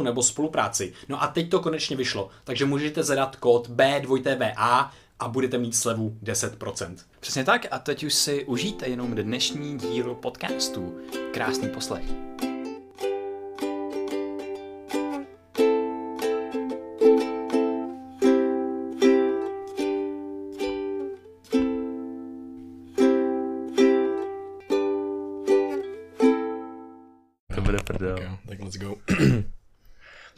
nebo spolupráci. No a teď to konečně vyšlo, takže můžete zadat kód B2TVA a budete mít slevu 10%. Přesně tak a teď už si užijte jenom dnešní díl podcastu. Krásný poslech. To bude prdel. Okay, tak let's go.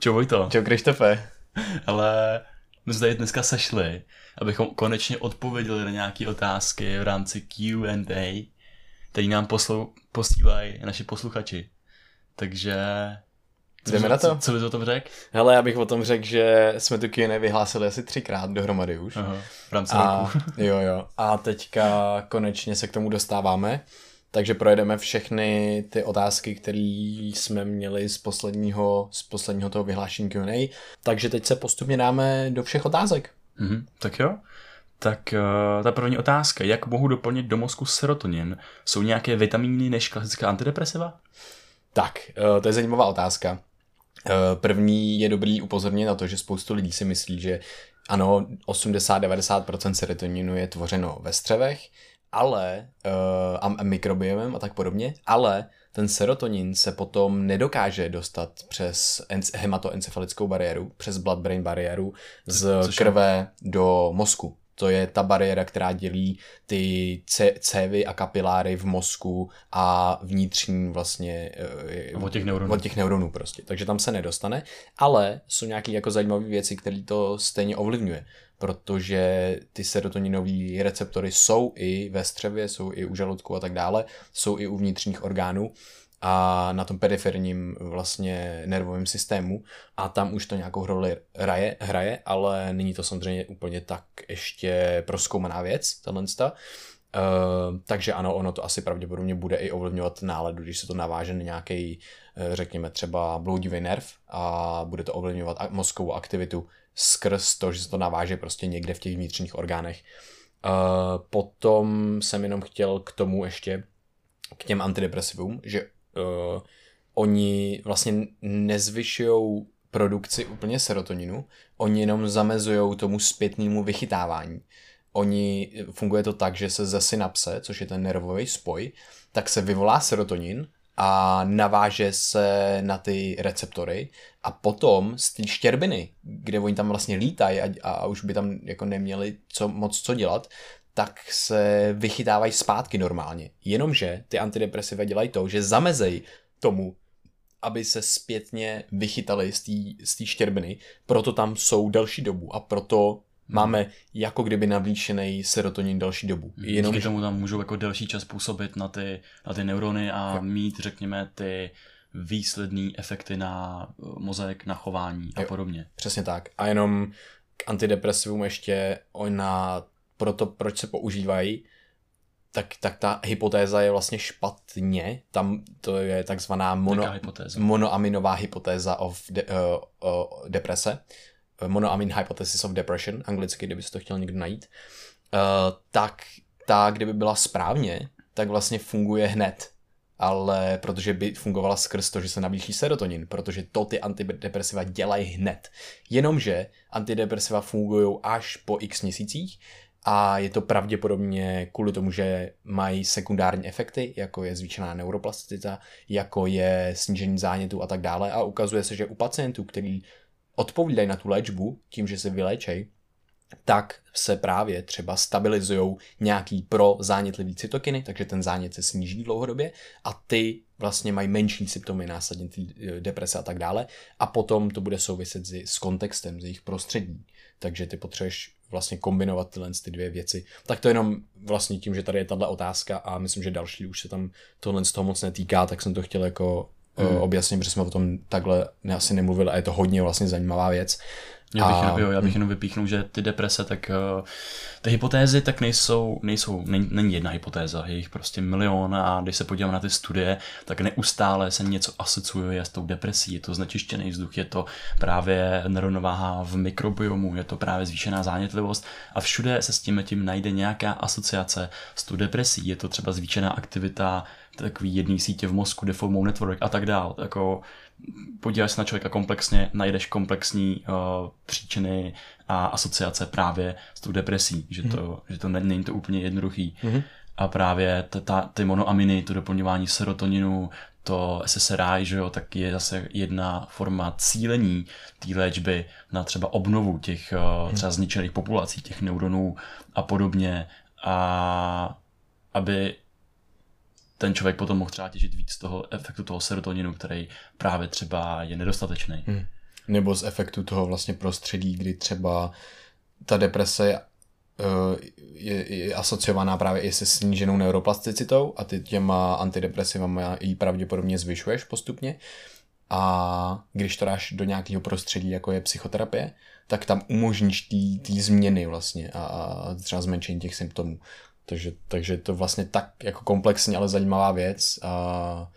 Čau Vojto. Čau Krištofe. Ale my jsme tady dneska sešli, abychom konečně odpověděli na nějaké otázky v rámci Q&A, který nám poslou, posílají naši posluchači. Takže... Jdeme na to? Co, co bys o tom řekl? Hele, já bych o tom řekl, že jsme tu Q&A vyhlásili asi třikrát dohromady už. Aha, v rámci A, roku. jo, jo. A teďka konečně se k tomu dostáváme. Takže projedeme všechny ty otázky, které jsme měli z posledního, z posledního toho vyhlášení Q&A. Takže teď se postupně dáme do všech otázek. Mhm, tak jo. Tak uh, ta první otázka. Jak mohu doplnit do mozku serotonin? Jsou nějaké vitamíny než klasická antidepresiva? Tak, uh, to je zajímavá otázka. Uh, první je dobrý upozornit na to, že spoustu lidí si myslí, že ano, 80-90% serotoninu je tvořeno ve střevech, ale uh, a mikrobiomem a tak podobně, ale ten serotonin se potom nedokáže dostat přes hematoencefalickou bariéru, přes blood-brain bariéru z Což krve do mozku. To je ta bariéra, která dělí ty cévy a kapiláry v mozku a vnitřní vlastně od těch neuronů. Od těch neuronů prostě. Takže tam se nedostane, ale jsou nějaké jako zajímavé věci, které to stejně ovlivňuje protože ty serotoninové receptory jsou i ve střevě, jsou i u žaludku a tak dále, jsou i u vnitřních orgánů a na tom periferním vlastně nervovém systému a tam už to nějakou roli hraje, hraje, ale není to samozřejmě úplně tak ještě proskoumaná věc, tato Uh, takže ano, ono to asi pravděpodobně bude i ovlivňovat náladu, když se to naváže na nějaký, uh, řekněme třeba bloudivý nerv a bude to ovlivňovat mozkovou aktivitu skrz to, že se to naváže prostě někde v těch vnitřních orgánech. Uh, potom jsem jenom chtěl k tomu ještě, k těm antidepresivům, že uh, oni vlastně nezvyšují produkci úplně serotoninu, oni jenom zamezují tomu zpětnému vychytávání. Oni, funguje to tak, že se ze synapse, což je ten nervový spoj, tak se vyvolá serotonin a naváže se na ty receptory a potom z té štěrbiny, kde oni tam vlastně lítají a, a už by tam jako neměli co, moc co dělat, tak se vychytávají zpátky normálně. Jenomže ty antidepresiva dělají to, že zamezejí tomu, aby se zpětně vychytali z té štěrbiny, proto tam jsou delší dobu a proto. Máme jako kdyby navlíčený serotonin další dobu. Hmm. Jenom, Díky tomu tam můžou jako delší čas působit na ty, na ty neurony a jo. mít, řekněme, ty výsledné efekty na eh, mozek, na chování a jo, podobně. Přesně tak. A jenom k antidepresivům ještě ona, proto proč se používají, tak, tak ta hypotéza je vlastně špatně. Tam to je takzvaná mono, hypotéza? monoaminová hypotéza of de, uh, uh, deprese monoamine hypothesis of depression, anglicky, kdyby to chtěl někdo najít, uh, tak ta, kdyby byla správně, tak vlastně funguje hned. Ale protože by fungovala skrz to, že se navýší serotonin, protože to ty antidepresiva dělají hned. Jenomže antidepresiva fungují až po x měsících a je to pravděpodobně kvůli tomu, že mají sekundární efekty, jako je zvýšená neuroplasticita, jako je snížení zánětu a tak dále a ukazuje se, že u pacientů, který odpovídají na tu léčbu tím, že se vyléčej, tak se právě třeba stabilizují nějaký pro zánětlivý cytokiny, takže ten zánět se sníží dlouhodobě a ty vlastně mají menší symptomy následně eh, deprese a tak dále a potom to bude souviset s kontextem, s jejich prostředí. Takže ty potřebuješ vlastně kombinovat tyhle ty dvě věci. Tak to jenom vlastně tím, že tady je tahle otázka a myslím, že další už se tam tohle z toho moc netýká, tak jsem to chtěl jako hmm. objasnit, protože jsme o tom takhle asi nemluvili a je to hodně vlastně zajímavá věc. Já bych, a... jo, já bych hm. jenom vypíchnul, že ty deprese, tak uh, ty hypotézy tak nejsou, nejsou není, není jedna hypotéza, je jich prostě milion a když se podívám na ty studie, tak neustále se něco asociuje s tou depresí, je to znečištěný vzduch, je to právě nerovnováha v mikrobiomu, je to právě zvýšená zánětlivost a všude se s tím tím najde nějaká asociace s tou depresí, je to třeba zvýšená aktivita takový jedný sítě v mozku, default network a tak dál. Jako, podíváš se na člověka komplexně, najdeš komplexní uh, příčiny a asociace právě s tou depresí, že to, mm. že to není, není to úplně jednoduchý. Mm. A právě ta, ta, ty monoaminy, to doplňování serotoninu, to SSRI, že jo, tak je zase jedna forma cílení té léčby na třeba obnovu těch mm. třeba zničených populací, těch neuronů a podobně. A aby ten člověk potom mohl třeba těžit víc z toho efektu toho serotoninu, který právě třeba je nedostatečný. Hmm. Nebo z efektu toho vlastně prostředí, kdy třeba ta deprese uh, je, je asociovaná právě i se sníženou neuroplasticitou a ty těma antidepresivama ji pravděpodobně zvyšuješ postupně. A když to dáš do nějakého prostředí, jako je psychoterapie, tak tam umožníš ty změny vlastně a, a třeba zmenšení těch symptomů. Takže, takže to vlastně tak jako komplexní, ale zajímavá věc. A,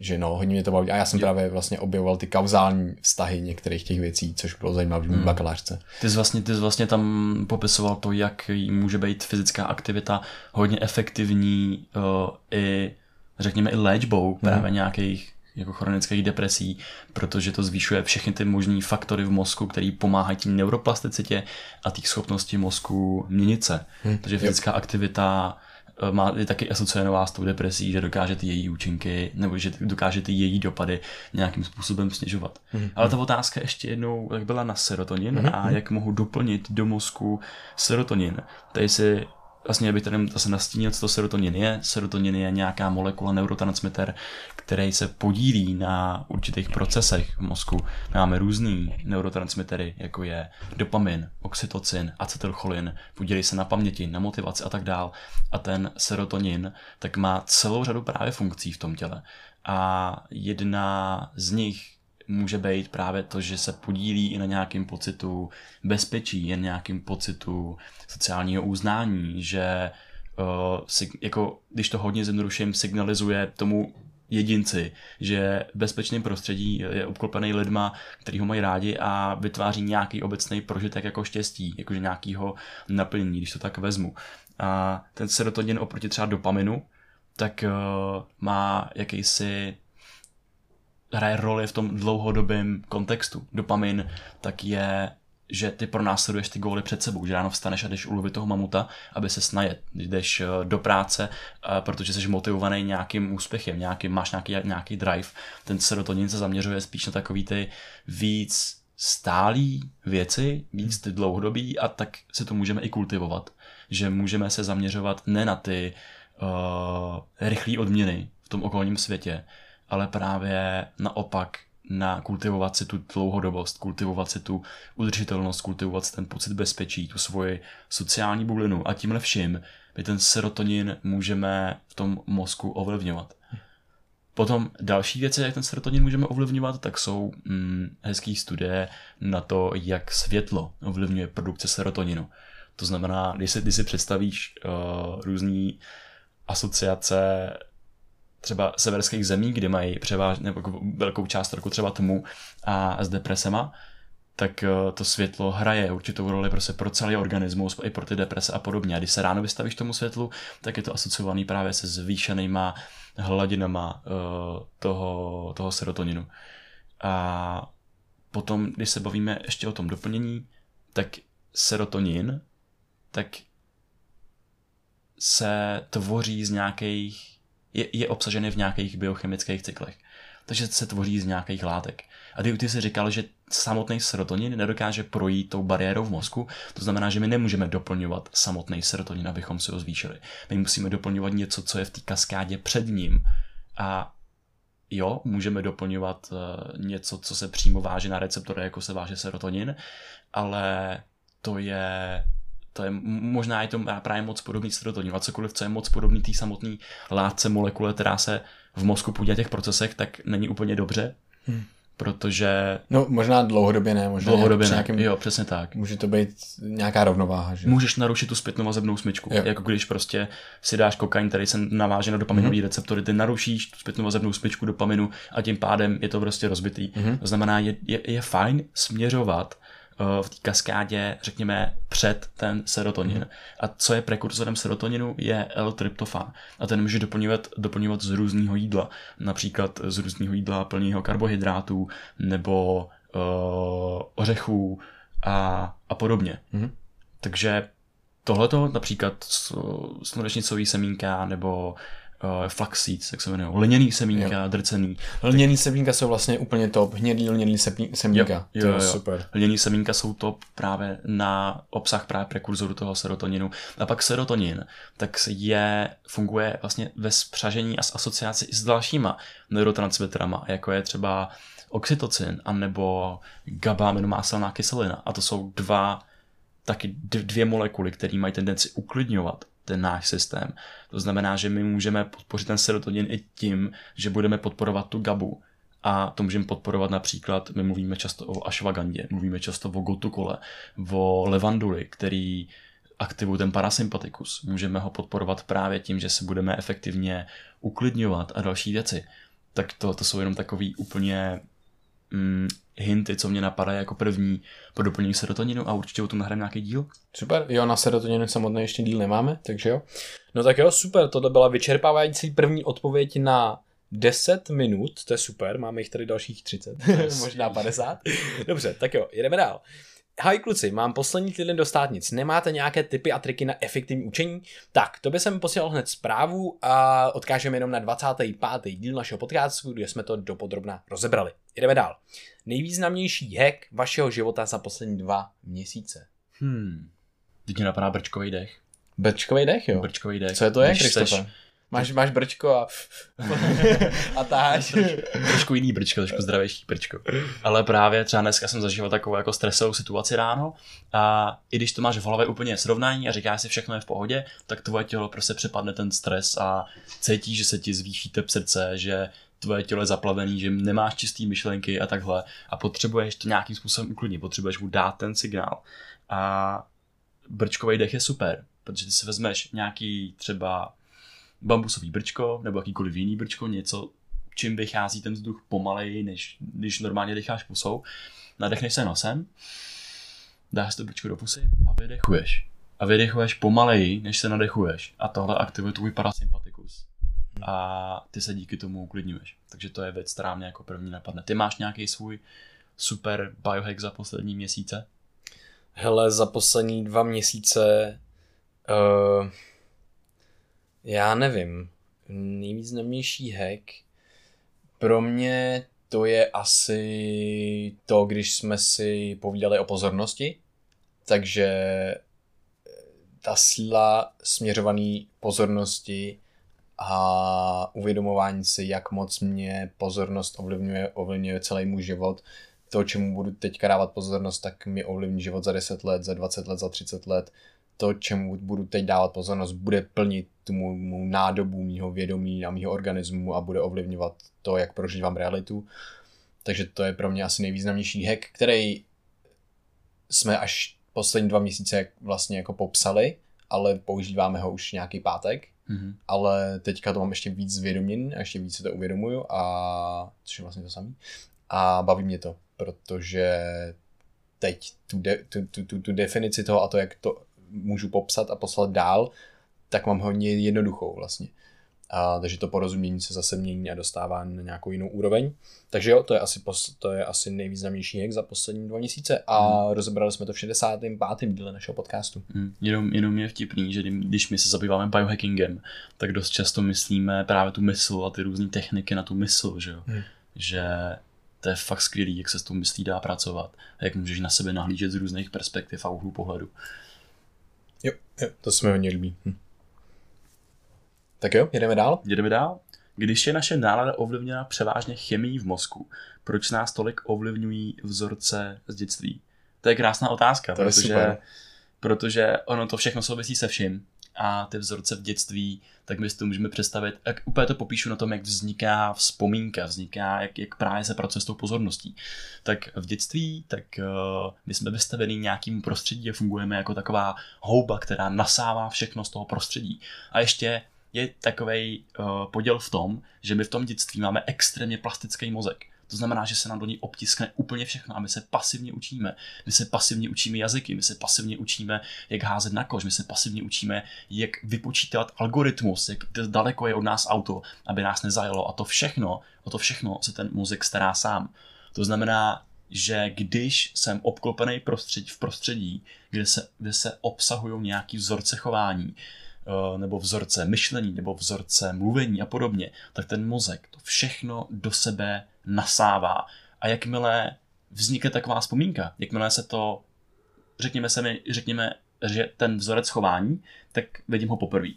že no, hodně mě to baví. A já jsem právě vlastně objevoval ty kauzální vztahy některých těch věcí, což bylo zajímavé v hmm. bakalářce. Ty jsi, vlastně, ty jsi vlastně tam popisoval to, jak může být fyzická aktivita hodně efektivní uh, i řekněme i léčbou hmm. právě nějakých jako chronických depresí, protože to zvyšuje všechny ty možné faktory v mozku, které pomáhají tím neuroplasticitě a těch schopnosti mozku měnit se. Hmm. Takže fyzická yep. aktivita eh, má, je taky asociovaná s tou depresí, že dokáže ty její účinky nebo že dokáže ty její dopady nějakým způsobem snižovat. Mm-hmm. Ale ta otázka ještě jednou jak byla na serotonin mm-hmm. a jak mohu doplnit do mozku serotonin. Tady si vlastně bych tady zase nastínil, co to serotonin je. Serotonin je nějaká molekula neurotransmitter, který se podílí na určitých procesech v mozku. Máme různý neurotransmitery, jako je dopamin, oxytocin, acetylcholin, podílí se na paměti, na motivaci a tak dál. A ten serotonin tak má celou řadu právě funkcí v tom těle. A jedna z nich může být právě to, že se podílí i na nějakém pocitu bezpečí, jen nějakým pocitu sociálního uznání, že uh, jako, když to hodně zjednoduším, signalizuje tomu jedinci, že bezpečný prostředí je obklopený lidma, který ho mají rádi a vytváří nějaký obecný prožitek jako štěstí, jakože nějakýho naplnění, když to tak vezmu. A ten serotonin oproti třeba dopaminu, tak uh, má jakýsi hraje roli v tom dlouhodobém kontextu. Dopamin tak je že ty pronásleduješ ty góly před sebou, že ráno vstaneš a jdeš ulovit toho mamuta, aby se snajet, jdeš eh, do práce, eh, protože jsi motivovaný nějakým úspěchem, nějaký, máš nějaký, nějaký drive. Ten serotonin se zaměřuje spíš na takový ty víc stálý věci, víc ty dlouhodobí a tak si to můžeme i kultivovat. Že můžeme se zaměřovat ne na ty uh, rychlé odměny v tom okolním světě, ale právě naopak na kultivovat si tu dlouhodobost, kultivovat si tu udržitelnost, kultivovat si ten pocit bezpečí, tu svoji sociální bublinu a tímhle vším my ten serotonin můžeme v tom mozku ovlivňovat. Potom další věci, jak ten serotonin můžeme ovlivňovat, tak jsou hm, hezké studie na to, jak světlo ovlivňuje produkce serotoninu. To znamená, když si, když si představíš uh, různé asociace třeba severských zemí, kde mají převážně nebo velkou část roku třeba tmu a s depresema, tak eh, to světlo hraje určitou roli prostě pro celý organismus, i pro ty deprese a podobně. A když se ráno vystavíš tomu světlu, tak je to asociovaný právě se zvýšenýma hladinama uh, toho, toho serotoninu. A potom, když se bavíme ještě o tom doplnění, tak serotonin, tak se tvoří z nějakých je, je obsažený v nějakých biochemických cyklech. takže se tvoří z nějakých látek. A ty, ty jsi říkal, že samotný serotonin nedokáže projít tou bariérou v mozku, to znamená, že my nemůžeme doplňovat samotný serotonin, abychom si ho zvýšili. My musíme doplňovat něco, co je v té kaskádě před ním. A jo, můžeme doplňovat uh, něco, co se přímo váže na receptory, jako se váže serotonin, ale to je to je možná je to právě moc podobný serotoninu a cokoliv, co je moc podobný té samotné látce, molekule, která se v mozku podílí těch procesech, tak není úplně dobře. Hmm protože... No možná dlouhodobě ne, možná dlouhodobě ne, nějakým, jo, přesně tak. Může to být nějaká rovnováha, že? Můžeš narušit tu zpětnou vazebnou smyčku, jo. jako když prostě si dáš kokain, který se naváže na dopaminové mm-hmm. receptory, ty narušíš tu zpětnou vazebnou smyčku dopaminu a tím pádem je to prostě rozbitý. Mm-hmm. To znamená, je, je, je fajn směřovat v té kaskádě, řekněme, před ten serotonin. Mm. A co je prekurzorem serotoninu, je L-tryptofan. A ten může doplňovat, doplňovat z různého jídla. Například z různého jídla plného karbohydrátů nebo uh, ořechů a, a podobně. Mm. Takže tohleto, například slunečnicový semínka nebo uh, flaxseeds, jak se jmenují, lněný semínka, jo. drcený. Lněný semínka jsou vlastně úplně top, hnědý lněný semínka, jo, jo, to je jo. super. Lněný semínka jsou top právě na obsah právě prekurzoru toho serotoninu. A pak serotonin, tak je, funguje vlastně ve spřažení a s asociaci i s dalšíma neurotransmitterama, jako je třeba oxytocin, anebo GABA aminomáselná kyselina. A to jsou dva taky dvě molekuly, které mají tendenci uklidňovat ten náš systém. To znamená, že my můžeme podpořit ten serotonin i tím, že budeme podporovat tu GABu. A to můžeme podporovat například, my mluvíme často o ashwagandě, mluvíme často o gotukole, o levanduli, který aktivují ten parasympatikus. Můžeme ho podporovat právě tím, že se budeme efektivně uklidňovat a další věci. Tak to, to jsou jenom takový úplně mm, hinty, co mě napadají jako první po doplnění serotoninu a určitě o tom nahrajeme nějaký díl. Super, jo, na serotoninu samotné ještě díl nemáme, takže jo. No tak jo, super, tohle byla vyčerpávající první odpověď na 10 minut, to je super, máme jich tady dalších 30, možná 50. Dobře, tak jo, jedeme dál. Hej kluci, mám poslední týden do státnic. Nemáte nějaké typy a triky na efektivní učení? Tak, to by jsem posílal hned zprávu a odkážeme jenom na 25. díl našeho podcastu, kde jsme to dopodrobna rozebrali. Jdeme dál. Nejvýznamnější hack vašeho života za poslední dva měsíce. Hmm. Teď mě napadá brčkový dech. Brčkový dech, jo? Brčkový dech. Co je to, je, Kristofe? Máš, máš brčko a, a táš. Trošku jiný brčko, trošku zdravější brčko. Ale právě třeba dneska jsem zažíval takovou jako stresovou situaci ráno a i když to máš v hlavě úplně srovnání a říkáš si všechno je v pohodě, tak tvoje tělo prostě přepadne ten stres a cítí, že se ti zvýší tep srdce, že tvoje tělo je zaplavený, že nemáš čistý myšlenky a takhle a potřebuješ to nějakým způsobem uklidnit, potřebuješ mu dát ten signál. A brčkový dech je super, protože ty si vezmeš nějaký třeba bambusový brčko nebo jakýkoliv jiný brčko, něco, čím vychází ten vzduch pomaleji, než když normálně decháš pusou. Nadechneš se nosem, dáš to brčko do pusy a vydechuješ. A vydechuješ pomaleji, než se nadechuješ. A tohle aktivuje tvůj parasympatikus. A ty se díky tomu uklidňuješ. Takže to je věc, která mě jako první napadne. Ty máš nějaký svůj super biohack za poslední měsíce? Hele, za poslední dva měsíce uh, já nevím. Nejvýznamnější hack pro mě to je asi to, když jsme si povídali o pozornosti. Takže eh, ta síla směřovaný pozornosti a uvědomování si, jak moc mě pozornost ovlivňuje, ovlivňuje celý můj život. To, čemu budu teďka dávat pozornost, tak mi ovlivní život za 10 let, za 20 let, za 30 let to, čemu budu teď dávat pozornost, bude plnit tu mou nádobu mýho vědomí a mýho organismu a bude ovlivňovat to, jak prožívám realitu. Takže to je pro mě asi nejvýznamnější hack, který jsme až poslední dva měsíce vlastně jako popsali, ale používáme ho už nějaký pátek. Mm-hmm. Ale teďka to mám ještě víc zvědoměn a ještě víc se to uvědomuju a což je vlastně to samé. A baví mě to, protože teď tu, de, tu, tu, tu, tu definici toho a to, jak to můžu popsat a poslat dál, tak mám hodně jednoduchou vlastně. A, takže to porozumění se zase mění a dostává na nějakou jinou úroveň. Takže jo, to je asi, pos, to je asi nejvýznamnější hack za poslední dva měsíce a hmm. rozebrali jsme to v 65. díle našeho podcastu. Hmm. Jenom, jenom je vtipný, že když my se zabýváme biohackingem, tak dost často myslíme právě tu mysl a ty různé techniky na tu mysl, že jo. Hmm že to je fakt skvělý, jak se s tou myslí dá pracovat a jak můžeš na sebe nahlížet z různých perspektiv a úhlů pohledu. Jo, jo, to se mi hodně líbí. Hm. Tak jo, jedeme dál? Jedeme dál. Když je naše nálada ovlivněna převážně chemií v mozku, proč nás tolik ovlivňují vzorce z dětství? To je krásná otázka, To je protože, super. protože ono to všechno souvisí se vším a ty vzorce v dětství, tak my si to můžeme představit, jak úplně to popíšu na tom, jak vzniká vzpomínka, vzniká, jak, jak právě se pracuje s tou pozorností. Tak v dětství, tak uh, my jsme vystaveni nějakým prostředí a fungujeme jako taková houba, která nasává všechno z toho prostředí. A ještě je takový uh, poděl v tom, že my v tom dětství máme extrémně plastický mozek. To znamená, že se nám do něj obtiskne úplně všechno a my se pasivně učíme. My se pasivně učíme jazyky, my se pasivně učíme, jak házet na kož, my se pasivně učíme, jak vypočítat algoritmus, jak daleko je od nás auto, aby nás nezajelo. A to všechno, o to všechno se ten mozek stará sám. To znamená, že když jsem obklopený prostředí, v prostředí, kde se, kde se obsahují nějaký vzorce chování, eh, nebo vzorce myšlení, nebo vzorce mluvení a podobně, tak ten mozek to všechno do sebe nasává. A jakmile vznikne taková vzpomínka, jakmile se to, řekněme se mi, řekněme, že ten vzorec chování, tak vidím ho poprvé.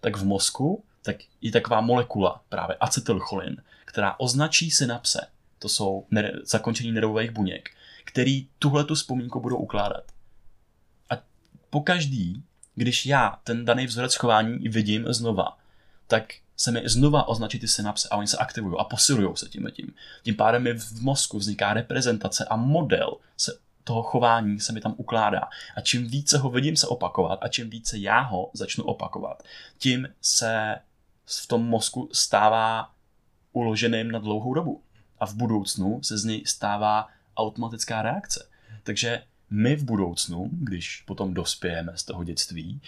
Tak v mozku, tak je taková molekula, právě acetylcholin, která označí synapse, to jsou nere- zakončení nervových buněk, který tuhle tu vzpomínku budou ukládat. A pokaždý, když já ten daný vzorec chování vidím znova, tak se mi znova označí ty synapse a oni se aktivují a posilují se tím tím. Tím pádem mi v mozku vzniká reprezentace a model se toho chování se mi tam ukládá. A čím více ho vidím se opakovat a čím více já ho začnu opakovat, tím se v tom mozku stává uloženým na dlouhou dobu. A v budoucnu se z něj stává automatická reakce. Takže my v budoucnu, když potom dospějeme z toho dětství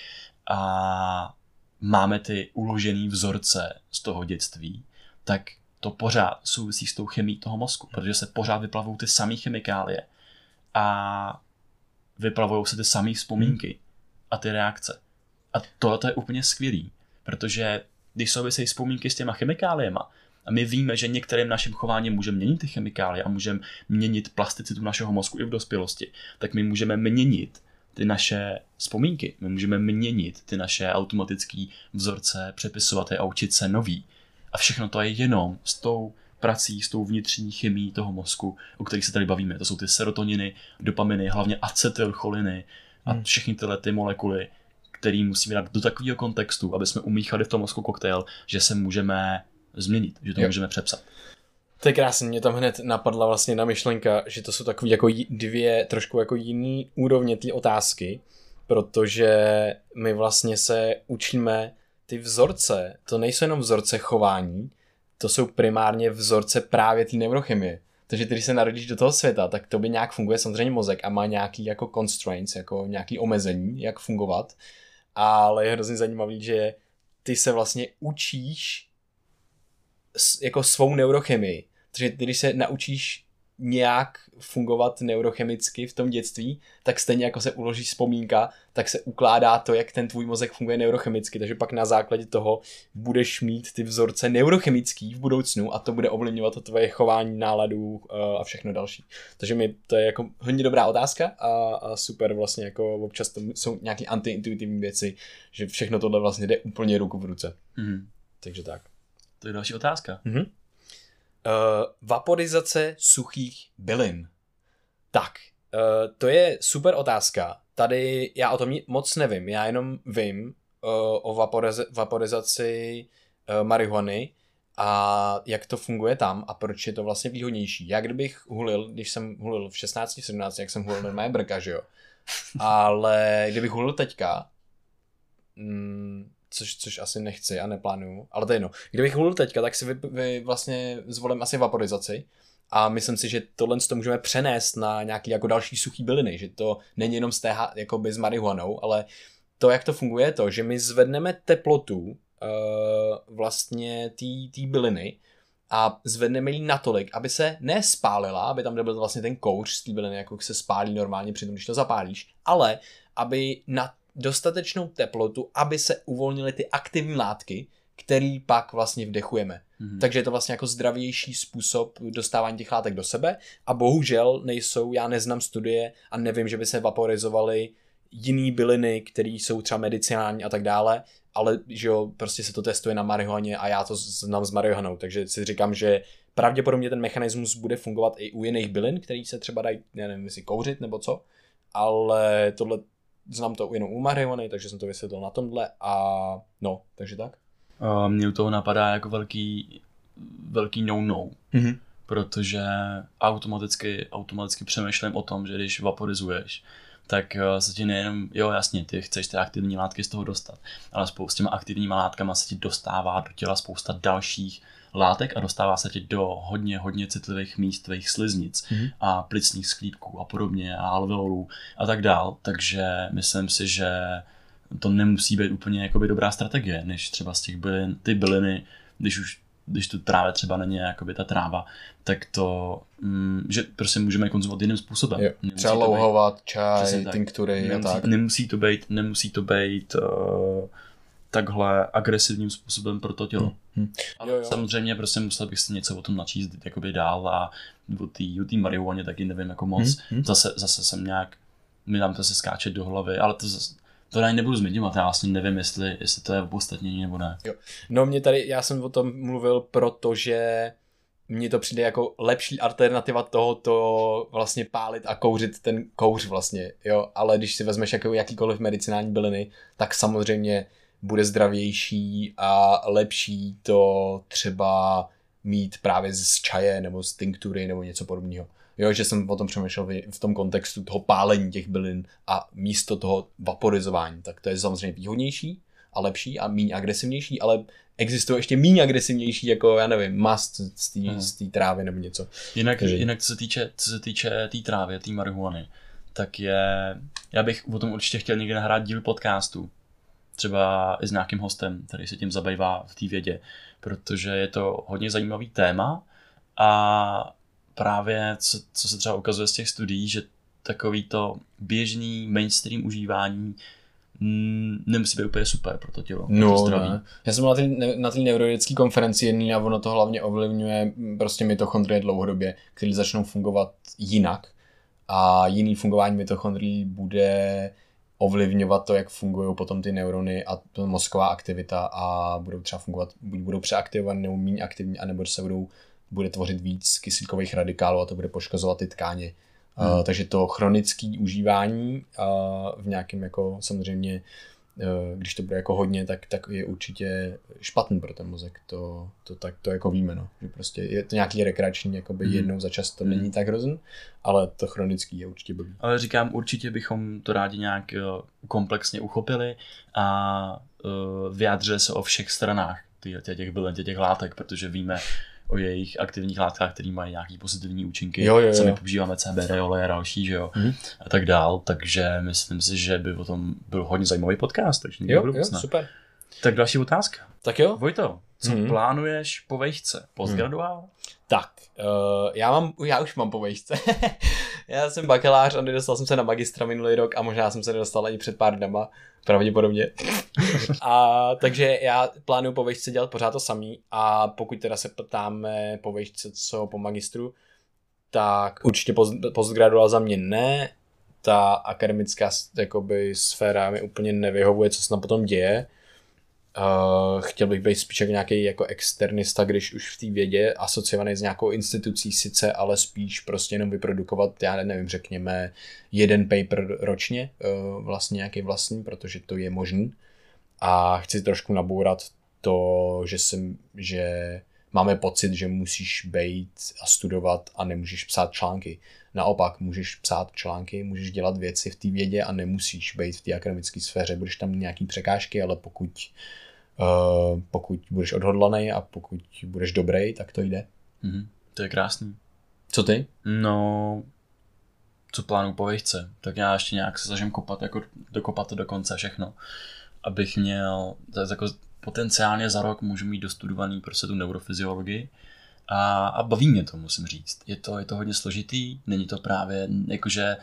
a máme ty uložené vzorce z toho dětství, tak to pořád souvisí s tou chemií toho mozku, protože se pořád vyplavují ty samé chemikálie a vyplavují se ty samé vzpomínky a ty reakce. A tohle je úplně skvělý, protože když souvisejí vzpomínky s těma chemikáliema, my víme, že některým naším chováním můžeme měnit ty chemikálie a můžeme měnit plasticitu našeho mozku i v dospělosti, tak my můžeme měnit ty naše vzpomínky. My můžeme měnit ty naše automatické vzorce, přepisovat je a učit se nový. A všechno to je jenom s tou prací, s tou vnitřní chemií toho mozku, o kterých se tady bavíme. To jsou ty serotoniny, dopaminy, hlavně acetylcholiny a všechny tyhle ty molekuly, které musíme dát do takového kontextu, aby jsme umíchali v tom mozku koktejl, že se můžeme změnit, že to Jo. můžeme přepsat. To je krásný, mě tam hned napadla vlastně na myšlenka, že to jsou takové jako dvě trošku jako jiný úrovně té otázky, protože my vlastně se učíme ty vzorce, to nejsou jenom vzorce chování, to jsou primárně vzorce právě té neurochemie. Takže ty, když se narodíš do toho světa, tak to by nějak funguje samozřejmě mozek a má nějaký jako constraints, jako nějaký omezení, jak fungovat. Ale je hrozně zajímavý, že ty se vlastně učíš jako svou neurochemii. Takže ty, když se naučíš nějak fungovat neurochemicky v tom dětství, tak stejně jako se uloží vzpomínka, tak se ukládá to, jak ten tvůj mozek funguje neurochemicky, takže pak na základě toho budeš mít ty vzorce neurochemický v budoucnu a to bude ovlivňovat to tvoje chování, náladu eh, a všechno další. Takže mi to je jako hodně dobrá otázka a, a super vlastně jako občas to jsou nějaké antiintuitivní věci, že všechno tohle vlastně jde úplně ruku v ruce. Mhm. Takže tak. To je další otázka. Mhm. Uh, vaporizace suchých bylin. Tak, uh, to je super otázka. Tady já o tom moc nevím, já jenom vím uh, o vaporize- vaporizaci uh, marihuany a jak to funguje tam a proč je to vlastně výhodnější. Já kdybych hulil, když jsem hulil v 16, 17, jak jsem hulil normálně brka, že jo. Ale kdybych hulil teďka, mm, což, což asi nechci a neplánuju, ale to je jedno. Kdybych hulil teďka, tak si vy, vy vlastně zvolím asi vaporizaci a myslím si, že tohle to můžeme přenést na nějaký jako další suchý byliny, že to není jenom z té, jakoby s marihuanou, ale to, jak to funguje, je to, že my zvedneme teplotu uh, vlastně té byliny a zvedneme ji natolik, aby se nespálila, aby tam nebyl vlastně ten kouř z té byliny, jako se spálí normálně při tom, když to zapálíš, ale aby na dostatečnou teplotu, aby se uvolnily ty aktivní látky, který pak vlastně vdechujeme. Mm-hmm. Takže je to vlastně jako zdravější způsob dostávání těch látek do sebe a bohužel nejsou, já neznám studie a nevím, že by se vaporizovaly jiný byliny, které jsou třeba medicinální a tak dále, ale že jo, prostě se to testuje na marihuaně a já to znám s marihuanou, takže si říkám, že pravděpodobně ten mechanismus bude fungovat i u jiných bylin, který se třeba dají, nevím, jestli kouřit nebo co, ale tohle znám to jenom u marihuany, takže jsem to vysvětlil na tomhle a no, takže tak. Uh, mě u toho napadá jako velký, velký no-no, mm-hmm. protože automaticky, automaticky přemýšlím o tom, že když vaporizuješ, tak eh, se ti nejenom, jo jasně, ty chceš ty aktivní látky z toho dostat, ale spolu s těma aktivníma látkama se ti dostává do těla spousta dalších látek a dostává se ti do hodně, hodně citlivých míst tvých sliznic mm-hmm. a plicních sklípků a podobně a alveolů a tak dál, takže myslím si, že to nemusí být úplně jakoby dobrá strategie, než třeba z těch bylin, ty byliny, když už když tu tráve třeba není jakoby ta tráva, tak to, mm, že prostě můžeme konzumovat jiným způsobem. Jo, třeba louhovat, čaj, tinktury a tak. Nemusí to být, nemusí to být uh, takhle agresivním způsobem pro to tělo. Hmm. Hmm. Jo, jo. Samozřejmě prostě musel bych si něco o tom načíst jakoby dál a o té marihuaně taky nevím jako moc. Hmm. Hmm. Zase, zase jsem nějak, mi tam to se skáče do hlavy, ale to zase, to ani nebudu zmiňovat, já vlastně nevím, jestli, jestli to je opodstatnění nebo ne. Jo. No mě tady, já jsem o tom mluvil, protože mně to přijde jako lepší alternativa toho to vlastně pálit a kouřit ten kouř vlastně, jo, ale když si vezmeš jako jakýkoliv medicinální byliny, tak samozřejmě bude zdravější a lepší to třeba mít právě z čaje nebo z tinktury nebo něco podobného. Jo, že jsem o tom přemýšlel v tom kontextu toho pálení těch bylin a místo toho vaporizování, tak to je samozřejmě výhodnější a lepší a méně agresivnější, ale existuje ještě méně agresivnější, jako já nevím, mast z té hmm. trávy nebo něco. Jinak, Takže... jinak co se týče co se týče té tý trávy, té marihuany, tak je, já bych o tom určitě chtěl někdy nahrát díl podcastu, třeba i s nějakým hostem, který se tím zabývá v té vědě, protože je to hodně zajímavý téma a právě co, co se třeba ukazuje z těch studií, že takový to běžný mainstream užívání mm, nemusí být úplně super pro to tělo. No, to zdraví. Ne. Já jsem na té na neurologické konferenci jedný a ono to hlavně ovlivňuje prostě mitochondrie dlouhodobě, které začnou fungovat jinak a jiný fungování mitochondrií bude ovlivňovat to, jak fungují potom ty neurony a mozková aktivita a budou třeba fungovat, buď budou přeaktivovat nebo méně aktivní, anebo se budou, bude tvořit víc kyslíkových radikálů a to bude poškozovat ty tkáně. Hmm. Uh, takže to chronické užívání uh, v nějakém jako samozřejmě když to bude jako hodně, tak, tak je určitě špatný pro ten mozek. To, to, tak, to jako víme, no. Že prostě je to nějaký rekreační, jakoby mm. jednou za čas to mm. není tak hrozný, ale to chronický je určitě blbý. Ale říkám, určitě bychom to rádi nějak eh, komplexně uchopili a uh, vyjádřili se o všech stranách těch, těch bylin, těch látek, protože víme, o jejich aktivních látkách, které mají nějaký pozitivní účinky. Jo, jo, jo. Sami používáme CBD, oleje a další, že jo, mm. a tak dál, takže myslím si, že by o tom byl hodně zajímavý podcast, takže jo, jo, super. Tak další otázka. Tak jo. Vojto, co mm. plánuješ po vejšce? Postgraduál? Mm. Tak, uh, já, mám, já už mám po vejšce. já jsem bakalář a nedostal jsem se na magistra minulý rok a možná jsem se nedostal ani před pár dnama, pravděpodobně. a takže já plánuju po vejšce dělat pořád to samý a pokud teda se ptáme po vejšce, co po magistru, tak určitě post, postgraduál za mě ne, ta akademická jakoby, sféra mi úplně nevyhovuje, co se tam potom děje Uh, chtěl bych být spíš jako nějaký jako externista, když už v té vědě, asociovaný s nějakou institucí sice, ale spíš prostě jenom vyprodukovat, já nevím, řekněme, jeden paper ročně, uh, vlastně nějaký vlastní, protože to je možný. A chci trošku nabourat to, že, jsem, že máme pocit, že musíš být a studovat a nemůžeš psát články. Naopak, můžeš psát články, můžeš dělat věci v té vědě a nemusíš být v té akademické sféře. Budeš tam nějaký překážky, ale pokud Uh, pokud budeš odhodlaný a pokud budeš dobrý, tak to jde. Mm-hmm. To je krásný. Co ty? No, co plánu po výšce, tak já ještě nějak se snažím kopat, jako dokopat to do konce všechno, abych měl, jako potenciálně za rok můžu mít dostudovaný prostě tu neurofyziologii a, a baví mě to, musím říct. Je to, je to hodně složitý, není to právě jakože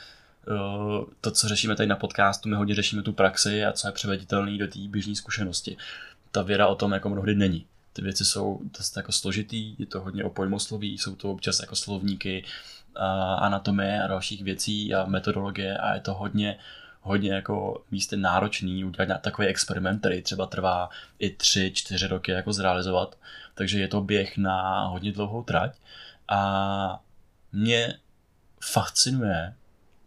uh, to, co řešíme tady na podcastu, my hodně řešíme tu praxi a co je převeditelný do té běžné zkušenosti ta věda o tom jako mnohdy není. Ty věci jsou dost jako složitý, je to hodně o pojmosloví, jsou to občas jako slovníky, a anatomie a dalších věcí a metodologie a je to hodně, hodně jako místy náročný udělat takový experiment, který třeba trvá i tři, čtyři roky jako zrealizovat. Takže je to běh na hodně dlouhou trať a mě fascinuje,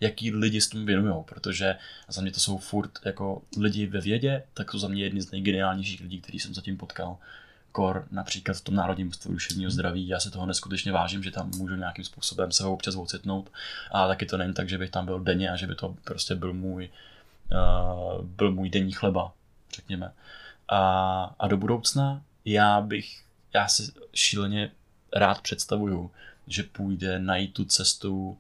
jaký lidi s tím věnují, protože za mě to jsou furt jako lidi ve vědě, tak to za mě jedni z nejgeniálnějších lidí, který jsem zatím potkal. Kor například v tom Národním ústavu duševního zdraví, já se toho neskutečně vážím, že tam můžu nějakým způsobem se ho občas ocitnout, a taky to není tak, že bych tam byl denně a že by to prostě byl můj, uh, byl můj denní chleba, řekněme. A, a do budoucna já bych, já si šíleně rád představuju, že půjde najít tu cestu